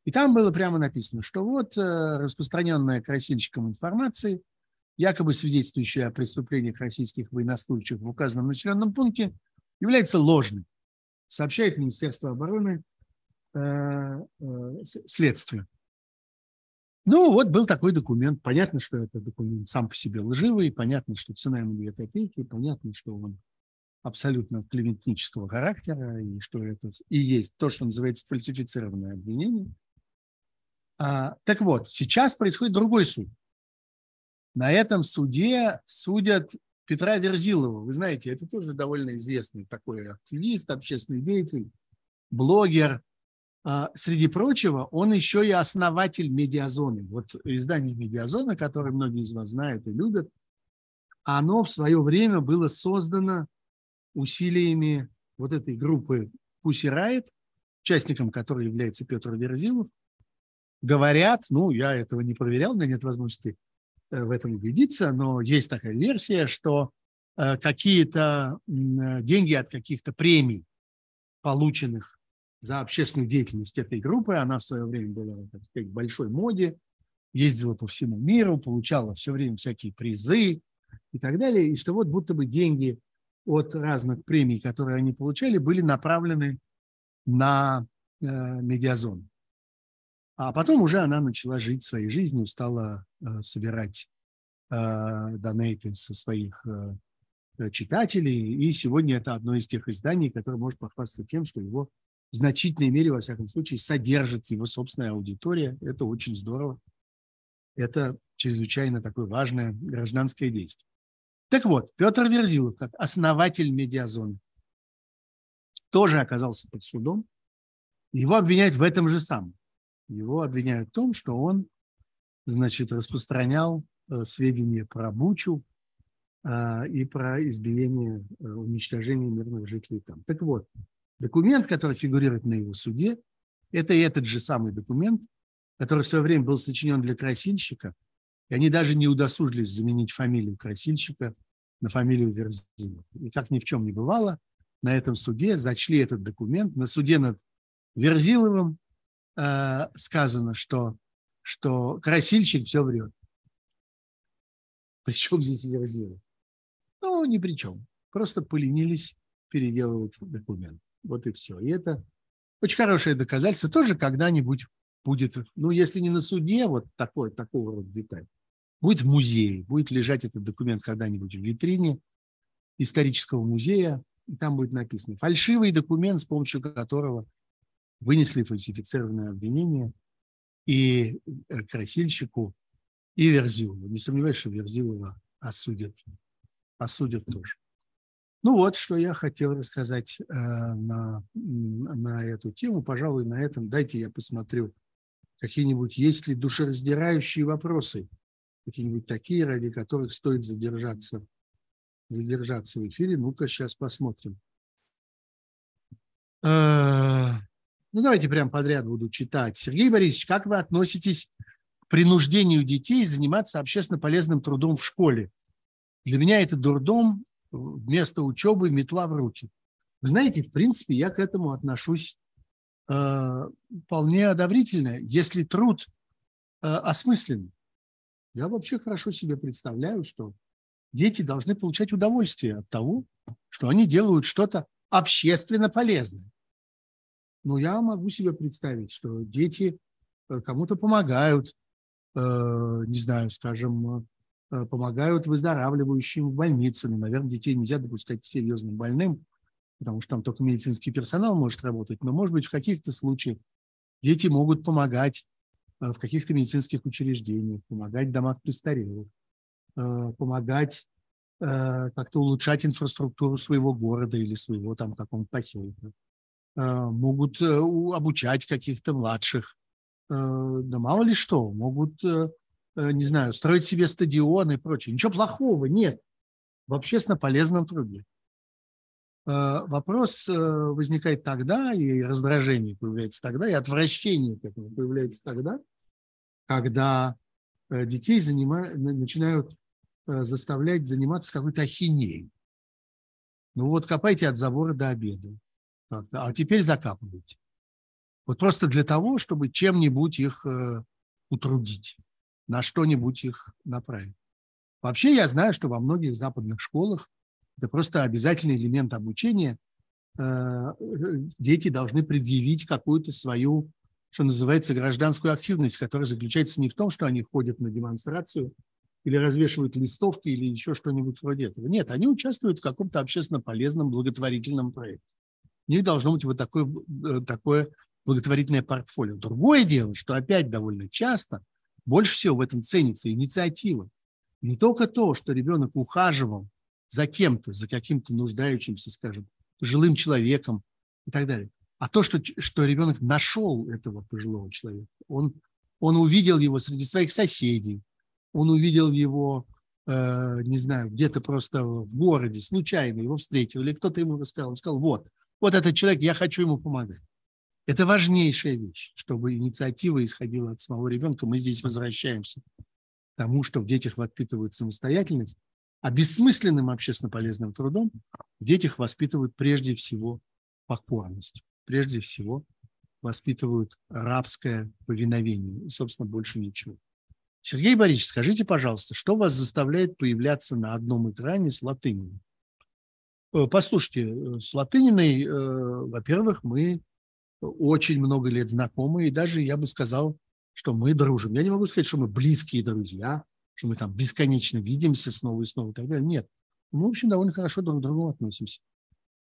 И там было прямо написано, что вот распространенная Красильщиком информация – якобы свидетельствующая о преступлениях российских военнослужащих в указанном населенном пункте, является ложным, сообщает Министерство обороны э, э, следствию. Ну, вот был такой документ. Понятно, что это документ сам по себе лживый, понятно, что цена ему 2 копейки, понятно, что он абсолютно клеветнического характера, и что это и есть то, что называется фальсифицированное обвинение. А, так вот, сейчас происходит другой суд. На этом суде судят Петра Верзилова. Вы знаете, это тоже довольно известный такой активист, общественный деятель, блогер. А, среди прочего, он еще и основатель медиазоны. Вот издание «Медиазона», которое многие из вас знают и любят, оно в свое время было создано усилиями вот этой группы Pussy Riot, участником которой является Петр Верзилов. Говорят, ну, я этого не проверял, у меня нет возможности э, в этом убедиться, но есть такая версия, что э, какие-то деньги от каких-то премий, полученных за общественную деятельность этой группы, она в свое время была, так сказать, в большой моде, ездила по всему миру, получала все время всякие призы, и так далее, и что вот будто бы деньги от разных премий, которые они получали, были направлены на э, медиазону. А потом уже она начала жить своей жизнью, стала э, собирать э, донейты со своих э, читателей, и сегодня это одно из тех изданий, которое может похвастаться тем, что его в значительной мере, во всяком случае, содержит его собственная аудитория. Это очень здорово. Это чрезвычайно такое важное гражданское действие. Так вот, Петр Верзилов, как основатель медиазоны, тоже оказался под судом. Его обвиняют в этом же самом. Его обвиняют в том, что он, значит, распространял э, сведения про Бучу э, и про избиение, э, уничтожение мирных жителей там. Так вот, документ, который фигурирует на его суде, это и этот же самый документ, который в свое время был сочинен для красильщика – и они даже не удосужились заменить фамилию красильщика на фамилию Верзилова. И как ни в чем не бывало, на этом суде зачли этот документ. На суде над Верзиловым э, сказано, что, что красильщик все врет. Причем здесь Верзилов? Ну, ни при чем. Просто поленились переделывать документ. Вот и все. И это очень хорошее доказательство. Тоже когда-нибудь будет, ну, если не на суде, вот такой, такого рода деталь, будет в музее, будет лежать этот документ когда-нибудь в витрине исторического музея, и там будет написано фальшивый документ, с помощью которого вынесли фальсифицированное обвинение и э, красильщику, и Верзилову. Не сомневаюсь, что Верзилова осудят. Осудят тоже. Ну вот, что я хотел рассказать э, на, на эту тему. Пожалуй, на этом дайте я посмотрю какие-нибудь, есть ли душераздирающие вопросы какие-нибудь такие, ради которых стоит задержаться, задержаться в эфире. Ну-ка, сейчас посмотрим. Э, ну, давайте прям подряд буду читать. Сергей Борисович, как вы относитесь к принуждению детей заниматься общественно полезным трудом в школе? Для меня это дурдом, вместо учебы метла в руки. Вы знаете, в принципе, я к этому отношусь э, вполне одобрительно, если труд э, осмысленный. Я вообще хорошо себе представляю, что дети должны получать удовольствие от того, что они делают что-то общественно полезное. Но я могу себе представить, что дети э, кому-то помогают, э, не знаю, скажем, помогают выздоравливающим в больнице. Ну, наверное, детей нельзя допускать к серьезным больным, потому что там только медицинский персонал может работать. Но, может быть, в каких-то случаях дети могут помогать Э, в каких-то медицинских учреждениях, помогать в домах престарелых, э, помогать э, как-то улучшать инфраструктуру своего города или своего там какого-то поселка. Могут обучать каких-то младших. Да мало ли что. Могут, не знаю, строить себе стадионы и прочее. Ничего плохого нет в общественно полезном труде. Вопрос возникает тогда, и раздражение появляется тогда, и отвращение к этому появляется тогда, когда э, детей занима... начинают э, заставлять заниматься какой-то ахинеей. Ну вот копайте от забора до обеда. А теперь закапывайте. Вот просто для того, чтобы чем-нибудь их э, утрудить, на что-нибудь их направить. Вообще я знаю, что во многих западных школах это просто обязательный элемент обучения. Дети должны предъявить какую-то свою что называется, гражданскую активность, которая заключается не в том, что они ходят на демонстрацию или развешивают листовки или еще что-нибудь вроде этого. Нет, они участвуют в каком-то общественно полезном благотворительном проекте. У них должно быть вот такое, э, такое благотворительное портфолио. Другое дело, что опять довольно часто больше всего в этом ценится инициатива. Не только то, что ребенок ухаживал за кем-то, за каким-то нуждающимся, скажем, пожилым человеком и так далее. А то, что, что ребенок нашел этого пожилого человека, он, он увидел его среди своих соседей, он увидел его, э, не знаю, где-то просто в городе, случайно его встретил, или кто-то ему рассказал, он сказал, вот, вот этот человек, я хочу ему помогать. Это важнейшая вещь, чтобы инициатива исходила от самого ребенка. Мы здесь возвращаемся к тому, что в детях воспитывают самостоятельность, а бессмысленным общественно полезным трудом в детях воспитывают прежде всего покорность, прежде всего воспитывают рабское повиновение и, собственно, больше ничего. Сергей Борисович, скажите, пожалуйста, что вас заставляет появляться на одном экране с латыниной? Э, послушайте, э, с латыниной, э, во-первых, мы очень много лет знакомы, и даже я бы сказал, что мы дружим. Я не могу сказать, что мы близкие друзья, что мы там бесконечно видимся снова и снова и так далее. Нет. Мы, в общем, довольно хорошо друг к другу относимся.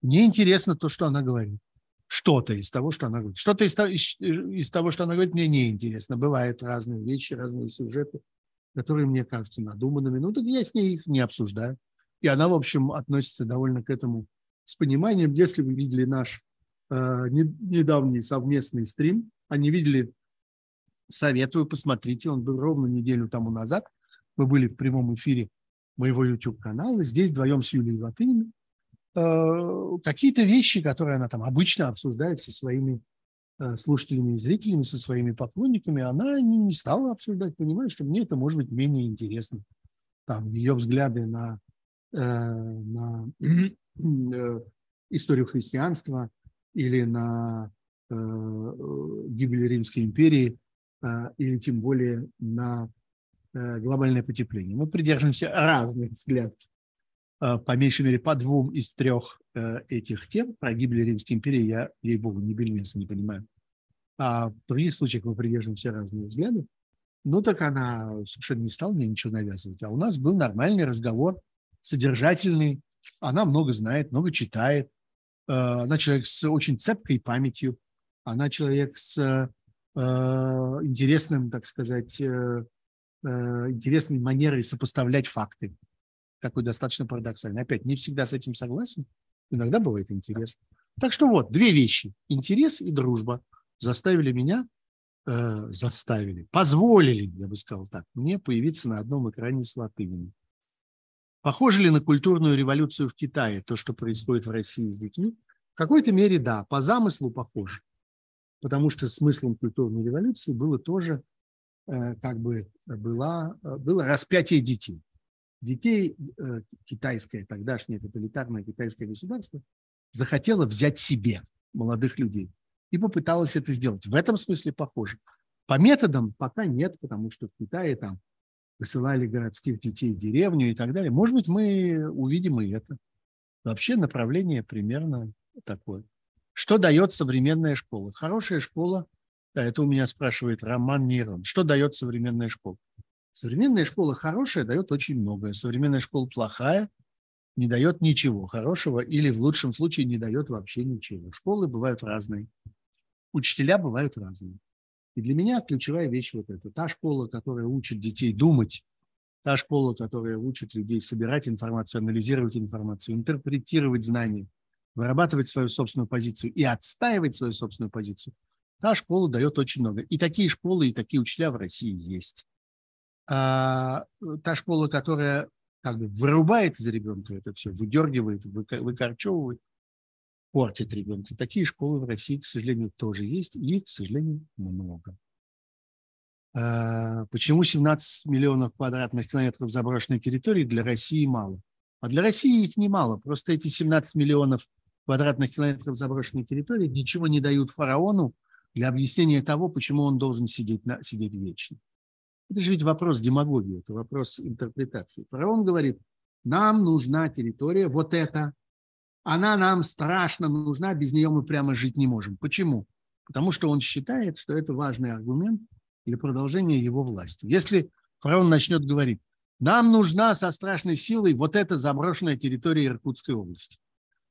Мне интересно то, что она говорит. Что-то из того, что она говорит. Что-то из, из, из того, что она говорит, мне не интересно. Бывают разные вещи, разные сюжеты, которые мне кажутся надуманными. Ну, так я с ней их не обсуждаю. И она, в общем, относится довольно к этому с пониманием. Если вы видели наш недавний совместный стрим, не видели, советую, посмотрите. Он был ровно неделю тому назад. Мы были в прямом эфире моего YouTube-канала. Здесь вдвоем с Юлией Латыниной. Э, какие-то вещи, которые она там обычно обсуждает со своими э, слушателями и зрителями, со своими поклонниками, она не, не стала обсуждать, понимаешь, что мне это может быть менее интересно. Там ее взгляды на Э, на [clears throat] э, историю христианства или на э, гибель Римской империи, или тем более на глобальное потепление. Мы придерживаемся разных взглядов, по меньшей мере, по двум из трех этих тем. Про гибель Римской империи я, ей-богу, не бельмеса не понимаю. А в других случаях мы придерживаемся разных взглядов. Ну, так она совершенно не стала мне ничего навязывать. А у нас был нормальный разговор содержательный, она много знает, много читает, э, она человек с очень цепкой памятью, она человек с э, интересным, так сказать, э, интересной манерой сопоставлять факты. Такой достаточно парадоксальный. Опять, не всегда с этим согласен, иногда бывает интересно. Так что вот, две вещи. Интерес и дружба заставили меня, э, заставили, позволили, я бы сказал так, мне появиться на одном экране с латынью. Похоже ли на культурную революцию в Китае, то, что происходит в России с детьми? В какой-то мере да, по замыслу похоже. Потому что смыслом культурной революции было тоже э, как бы была, было распятие детей. Детей э, китайское, тогдашнее тоталитарное китайское государство захотело взять себе молодых людей и попыталось это сделать. В этом смысле похоже. По методам пока нет, потому что в Китае там высылали городских детей в деревню и так далее. Может быть, мы увидим и это. Вообще направление примерно такое. Что дает современная школа? Хорошая школа, да, это у меня спрашивает Роман Нейрон. Что дает современная школа? Современная школа хорошая дает очень многое. Современная школа плохая не дает ничего хорошего или в лучшем случае не дает вообще ничего. Школы бывают разные. Учителя бывают разные. И для меня ключевая вещь вот эта. Та школа, которая учит детей думать, та школа, которая учит людей собирать информацию, анализировать информацию, интерпретировать знания, вырабатывать свою собственную позицию и отстаивать свою собственную позицию, та школа дает очень много. И такие школы, и такие учителя в России есть. А, та школа, которая как бы вырубает из ребенка это все, выдергивает, выкорчевывает, портит ребенка. Такие школы в России, к сожалению, тоже есть, и к сожалению, много. А, почему 17 миллионов квадратных километров заброшенной территории для России мало? А для России их немало. Просто эти 17 миллионов квадратных километров заброшенной территории ничего не дают фараону для объяснения того, почему он должен сидеть, на, сидеть вечно. Это же ведь вопрос демагогии, это вопрос интерпретации. Фараон говорит, нам нужна территория, вот эта, она нам страшно нужна, без нее мы прямо жить не можем. Почему? Потому что он считает, что это важный аргумент для продолжения его власти. Если фараон начнет говорить, нам нужна со страшной силой вот эта заброшенная территория Иркутской области.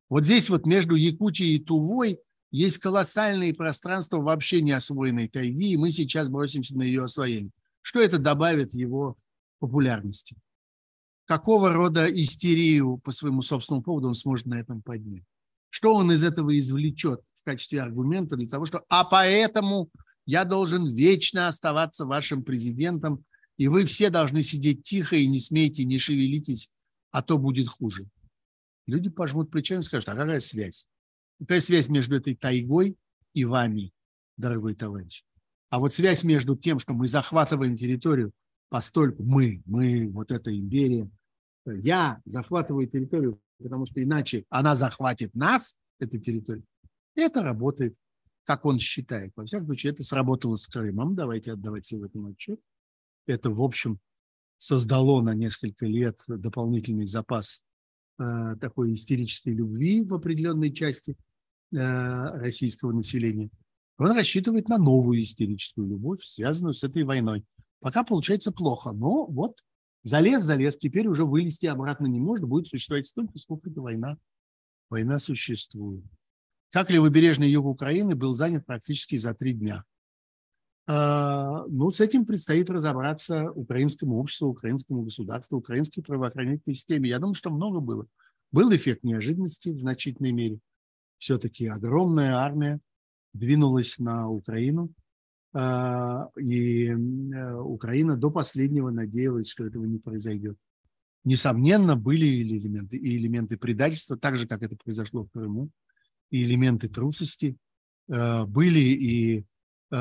Вот здесь вот между Якутией и Тувой есть колоссальные пространства вообще не освоенной тайги, и мы сейчас бросимся на ее освоение. Что это добавит его популярности? Какого рода истерию по своему собственному поводу он сможет на этом поднять. Что он из этого извлечет в качестве аргумента для того, что «а поэтому я должен вечно оставаться вашим президентом, и вы все должны сидеть тихо и не смейте, не шевелитесь, а то будет хуже». Люди пожмут плечами и скажут, а какая связь? Какая связь между этой тайгой и вами, дорогой товарищ? А вот связь между тем, что мы захватываем территорию, постольку мы, мы, вот эта империя, я захватываю территорию, потому что иначе она захватит нас, эту территорию, это работает, как он считает. Во всяком случае, это сработало с Крымом, давайте отдавать себе в этом отчет. Это, в общем, создало на несколько лет дополнительный запас э, такой истерической любви в определенной части э, российского населения. Он рассчитывает на новую истерическую любовь, связанную с этой войной. Пока получается плохо, но вот залез, залез, теперь уже вылезти обратно не может, будет существовать столько, сколько эта война, война существует. Как левобережный юг Украины был занят практически за три дня. А, ну, с этим предстоит разобраться украинскому обществу, украинскому государству, украинской правоохранительной системе. Я думаю, что много было. Был эффект неожиданности в значительной мере. Все-таки огромная армия двинулась на Украину, и э, Украина до последнего надеялась, что этого не произойдет. Несомненно, были элементы, и элементы предательства, так же, как это произошло в Крыму, и элементы трусости, э, были и, э,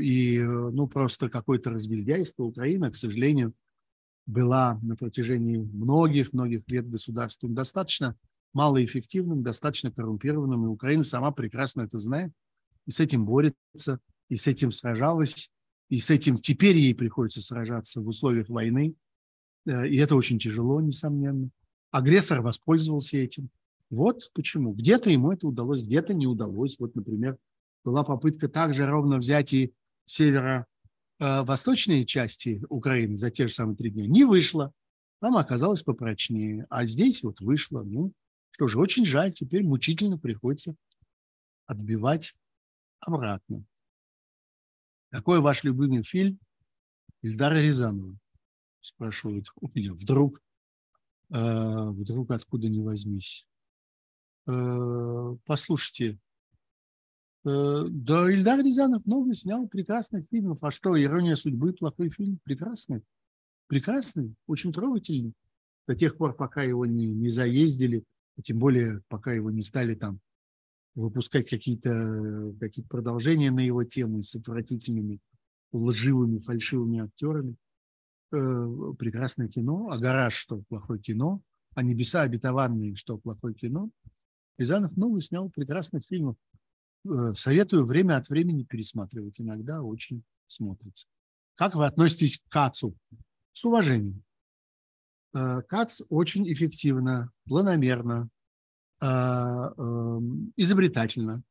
и ну, просто какое-то разгильдяйство. Украина, к сожалению, была на протяжении многих-многих лет государством достаточно малоэффективным, достаточно коррумпированным, и Украина сама прекрасно это знает, и с этим борется, и с этим сражалась, и с этим теперь ей приходится сражаться в условиях войны, э, и это очень тяжело, несомненно. Агрессор воспользовался этим. Вот почему. Где-то ему это удалось, где-то не удалось. Вот, например, была попытка также ровно взять и северо-восточные э, части Украины за те же самые три дня. Не вышло. Там оказалось попрочнее. А здесь вот вышло. Ну, что же, очень жаль. Теперь мучительно приходится отбивать обратно. Какой ваш любимый фильм Ильдара Рязанова? Спрашивают у меня. Вдруг, э, вдруг откуда не возьмись. Э, послушайте, э, да, Ильдар Рязанов новый снял прекрасных фильмов. А что, «Ирония судьбы» плохой фильм? Прекрасный. Прекрасный, очень трогательный. До тех пор, пока его не, не заездили, тем более, пока его не стали там выпускать какие-то какие продолжения на его темы с отвратительными, лживыми, фальшивыми актерами. Э, прекрасное кино. А «Гараж» что плохое кино. А «Небеса обетованные» что плохое кино. Рязанов новый снял прекрасных фильмов. Э, советую время от времени пересматривать. Иногда очень смотрится. Как вы относитесь к Кацу? С уважением. Э, Кац очень эффективно, планомерно, изобретательно,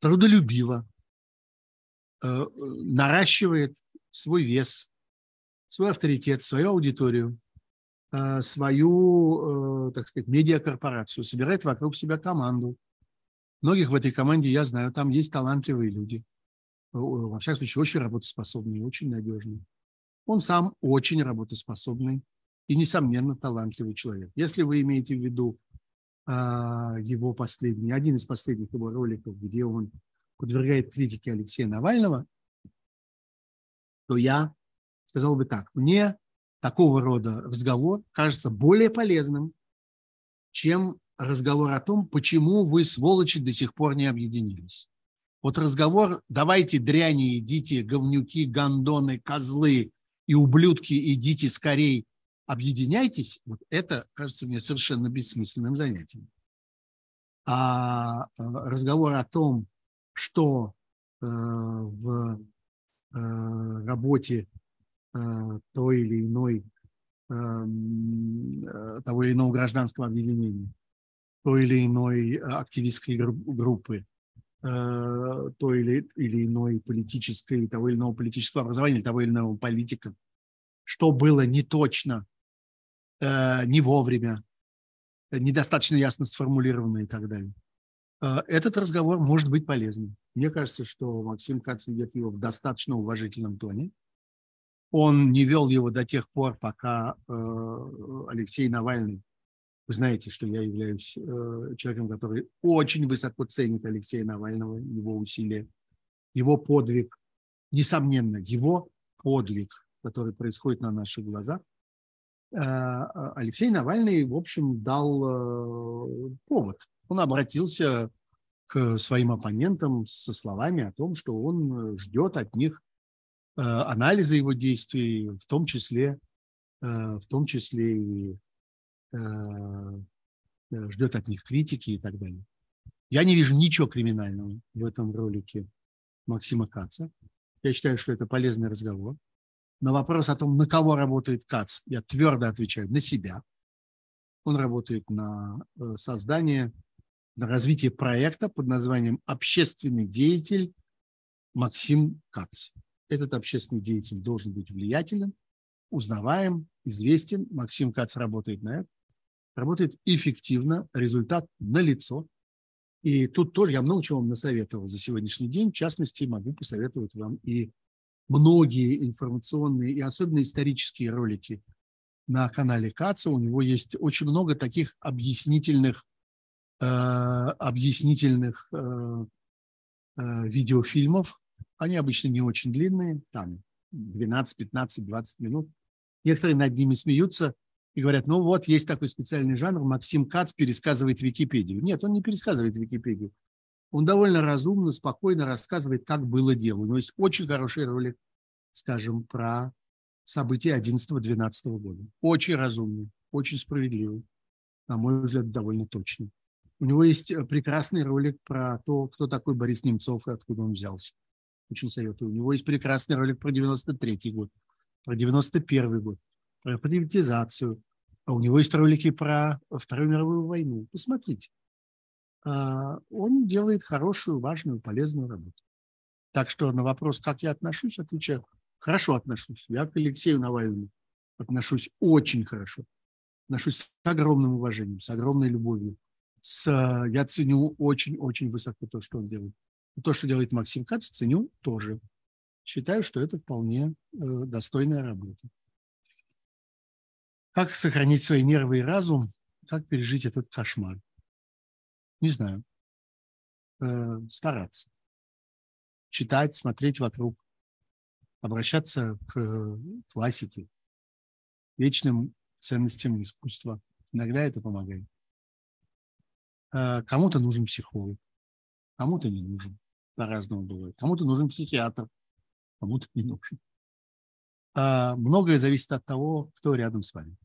трудолюбиво, э, наращивает свой вес, свой авторитет, свою аудиторию, э, свою, э, так сказать, медиакорпорацию, собирает вокруг себя команду. Многих в этой команде я знаю, там есть талантливые люди. Во всяком случае, очень работоспособные, очень надежные. Он сам очень работоспособный и, несомненно, талантливый человек. Если вы имеете в виду а, его последний, один из последних его роликов, где он подвергает критике Алексея Навального, то я сказал бы так, мне такого рода разговор кажется более полезным, чем разговор о том, почему вы, сволочи, до сих пор не объединились. Вот разговор «давайте дряни, идите, говнюки, гондоны, козлы и ублюдки, идите скорей объединяйтесь, вот это кажется мне совершенно бессмысленным занятием. А, а разговор о том, что э, в э, работе э, той или иной эм, того или иного гражданского объединения, той или иной активистской группы, той или, или иной политической, того или иного политического образования, того или иного политика, что было не точно Э, не вовремя, недостаточно ясно сформулировано и так далее. Э, этот разговор может быть полезным. Мне кажется, что Максим Кац ведет его в достаточно уважительном тоне. Он не вел его до тех пор, пока э, Алексей Навальный, вы знаете, что я являюсь э, человеком, который очень высоко ценит Алексея Навального, его усилия, его подвиг, несомненно, его подвиг, который происходит на наших глазах. Э, Алексей Навальный, в общем, дал э, повод. Он обратился к своим оппонентам со словами о том, что он ждет от них Э, анализа его действий, в том числе, в том числе и ждет от них критики и так далее. Я не вижу ничего криминального в этом ролике Максима Каца. Я считаю, что это полезный разговор. На вопрос о том, на кого работает Кац, я твердо отвечаю – на себя. Он работает на создание, на развитие проекта под названием «Общественный деятель Максим Кац» этот общественный деятель должен быть влиятелен, узнаваем, известен. Максим Кац работает на это. Работает эффективно, результат налицо. И тут тоже я много чего вам насоветовал за сегодняшний день. В частности, могу посоветовать вам и многие информационные и особенно исторические ролики на канале Каца. У него есть очень много таких объяснительных, э, объяснительных э, э, видеофильмов, они обычно не очень длинные, там 12, 15, 20 минут. Некоторые над ними смеются и говорят, ну вот, есть такой специальный жанр, Максим Кац пересказывает Википедию. Нет, он не пересказывает Википедию. Он довольно разумно, спокойно рассказывает, как было дело. У него есть очень хороший ролик, скажем, про события 11-12 года. Очень разумный, очень справедливый. На мой взгляд, довольно точный. У него есть прекрасный ролик про то, кто такой Борис Немцов и откуда он взялся. Очень советую. У него есть прекрасный ролик про 93 год, про 91 год, про приватизацию. А у него есть ролики про Вторую мировую войну. Посмотрите. А, он делает хорошую, важную, полезную работу. Так что на вопрос, как я отношусь, отвечаю, хорошо отношусь. Я к Алексею Навальному отношусь очень хорошо. Отношусь с огромным уважением, с огромной любовью. С, я ценю очень-очень высоко то, что он делает. То, что делает Максим Кац, ценю тоже. Считаю, что это вполне э, достойная работа. Как сохранить свои нервы и разум? Как пережить этот кошмар? Не знаю. Э, стараться. Читать, смотреть вокруг. Обращаться к классике, вечным ценностям искусства. Иногда это помогает. Э, кому-то нужен психолог, кому-то не нужен по-разному бывает. Кому-то нужен психиатр, кому-то не нужен. А многое зависит от того, кто рядом с вами.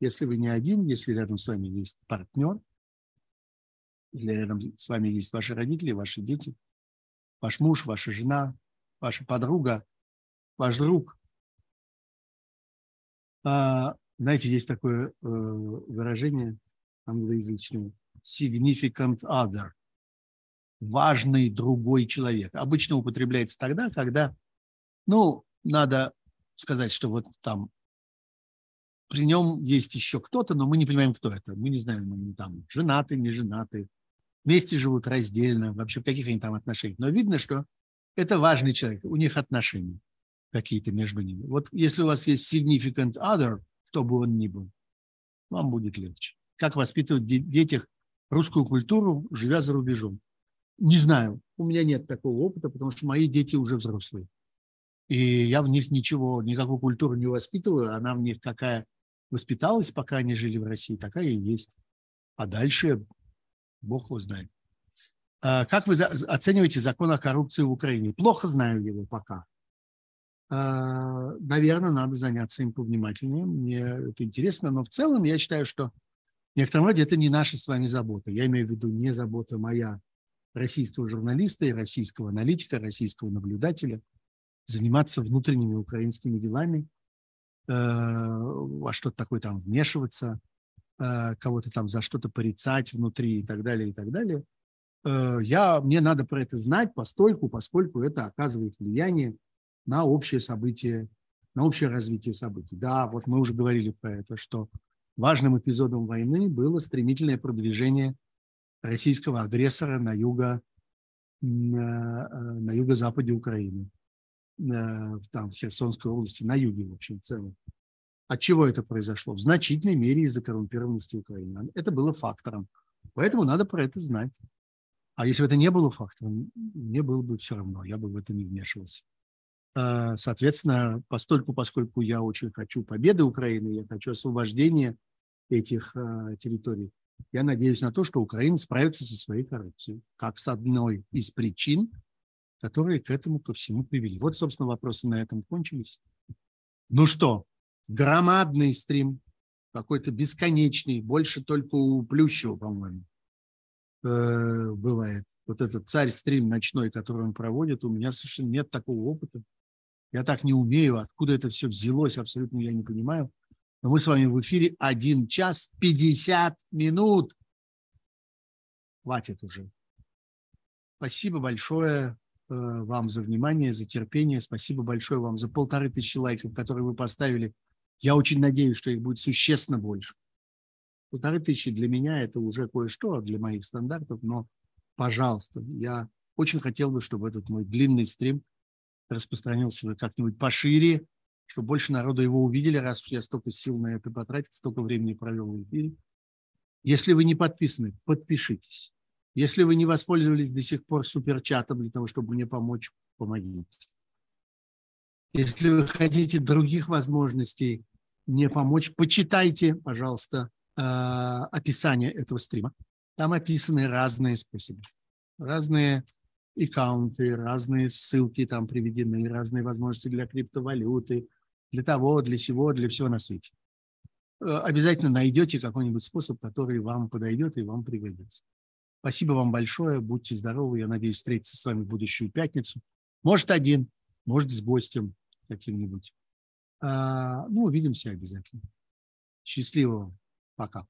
Если вы не один, если рядом с вами есть партнер, если рядом с вами есть ваши родители, ваши дети, ваш муж, ваша жена, ваша подруга, ваш друг. А, знаете, есть такое э, выражение англоязычное significant other – важный другой человек. Обычно употребляется тогда, когда, ну, надо сказать, что вот там при нем есть еще кто-то, но мы не понимаем, кто это. Мы не знаем, они там женаты, не женаты, вместе живут раздельно, вообще в каких они там отношениях. Но видно, что это важный человек, у них отношения какие-то между ними. Вот если у вас есть significant other, кто бы он ни был, вам будет легче. Как воспитывать в детях русскую культуру, живя за рубежом? Не знаю, у меня нет такого опыта, потому что мои дети уже взрослые. И я в них ничего, никакую культуру не воспитываю. Она в них какая воспиталась, пока они жили в России, такая и есть. А дальше Бог его знает. А как вы оцениваете закон о коррупции в Украине? Плохо знаю его пока. А, наверное, надо заняться им повнимательнее. Мне это интересно, но в целом я считаю, что в некотором роде это не наша с вами забота. Я имею в виду не забота моя российского журналиста и российского аналитика, российского наблюдателя заниматься внутренними украинскими делами, э, во что-то такое там вмешиваться, кого-то там за что-то порицать внутри и так далее, и так далее. Э, я, мне надо про это знать, постольку, поскольку это оказывает влияние на общее событие, на общее развитие событий. Да, вот мы уже говорили про это, что важным эпизодом войны было стремительное продвижение российского агрессора на, юго, на, э, на юго-западе Украины. там, в Херсонской области, на юге, в общем, в целом. От чего это произошло? В значительной мере из-за коррумпированности Украины. Это было фактором. Поэтому надо про это знать. А если бы это не было фактором, мне было бы все равно, я бы в это не вмешивался. А, соответственно, постольку, поскольку я очень хочу победы Украины, я хочу освобождения этих а, территорий, я надеюсь на то, что Украина справится со своей коррупцией, как с одной из причин, которые к этому ко всему привели. Вот, собственно, вопросы на этом кончились. Ну что, громадный стрим, какой-то бесконечный, больше только у Плющева, по-моему. Э, бывает. Вот этот царь-стрим ночной, который он проводит, у меня совершенно нет такого опыта. Я так не умею. Откуда это все взялось, абсолютно я не понимаю. Но мы с вами в эфире 1 час 50 минут. Хватит уже. Спасибо большое э, вам за внимание, за терпение. Спасибо большое вам за полторы тысячи лайков, которые вы поставили. Я очень надеюсь, что их будет существенно больше. Полторы тысячи для меня это уже кое-что для моих стандартов, но, пожалуйста, я очень хотел бы, чтобы этот мой длинный стрим распространился как-нибудь пошире, чтобы больше народу его увидели, раз уж я столько сил на это потратил, столько времени провел в эфире. Если вы не подписаны, подпишитесь. Если вы не воспользовались до сих пор суперчатом для того, чтобы мне помочь, помогите. Если вы хотите других возможностей мне помочь, почитайте, пожалуйста, а, описание этого стрима. Там описаны разные способы, разные аккаунты, разные ссылки там приведены, разные возможности для криптовалюты, для того, для всего, для всего на свете. Э, обязательно найдете какой-нибудь способ, который вам подойдет и вам пригодится. Спасибо вам большое, будьте здоровы, я надеюсь встретиться с вами в будущую пятницу. Может, один, может, с гостем каким-нибудь. А, ну, увидимся обязательно. Счастливого. Пока.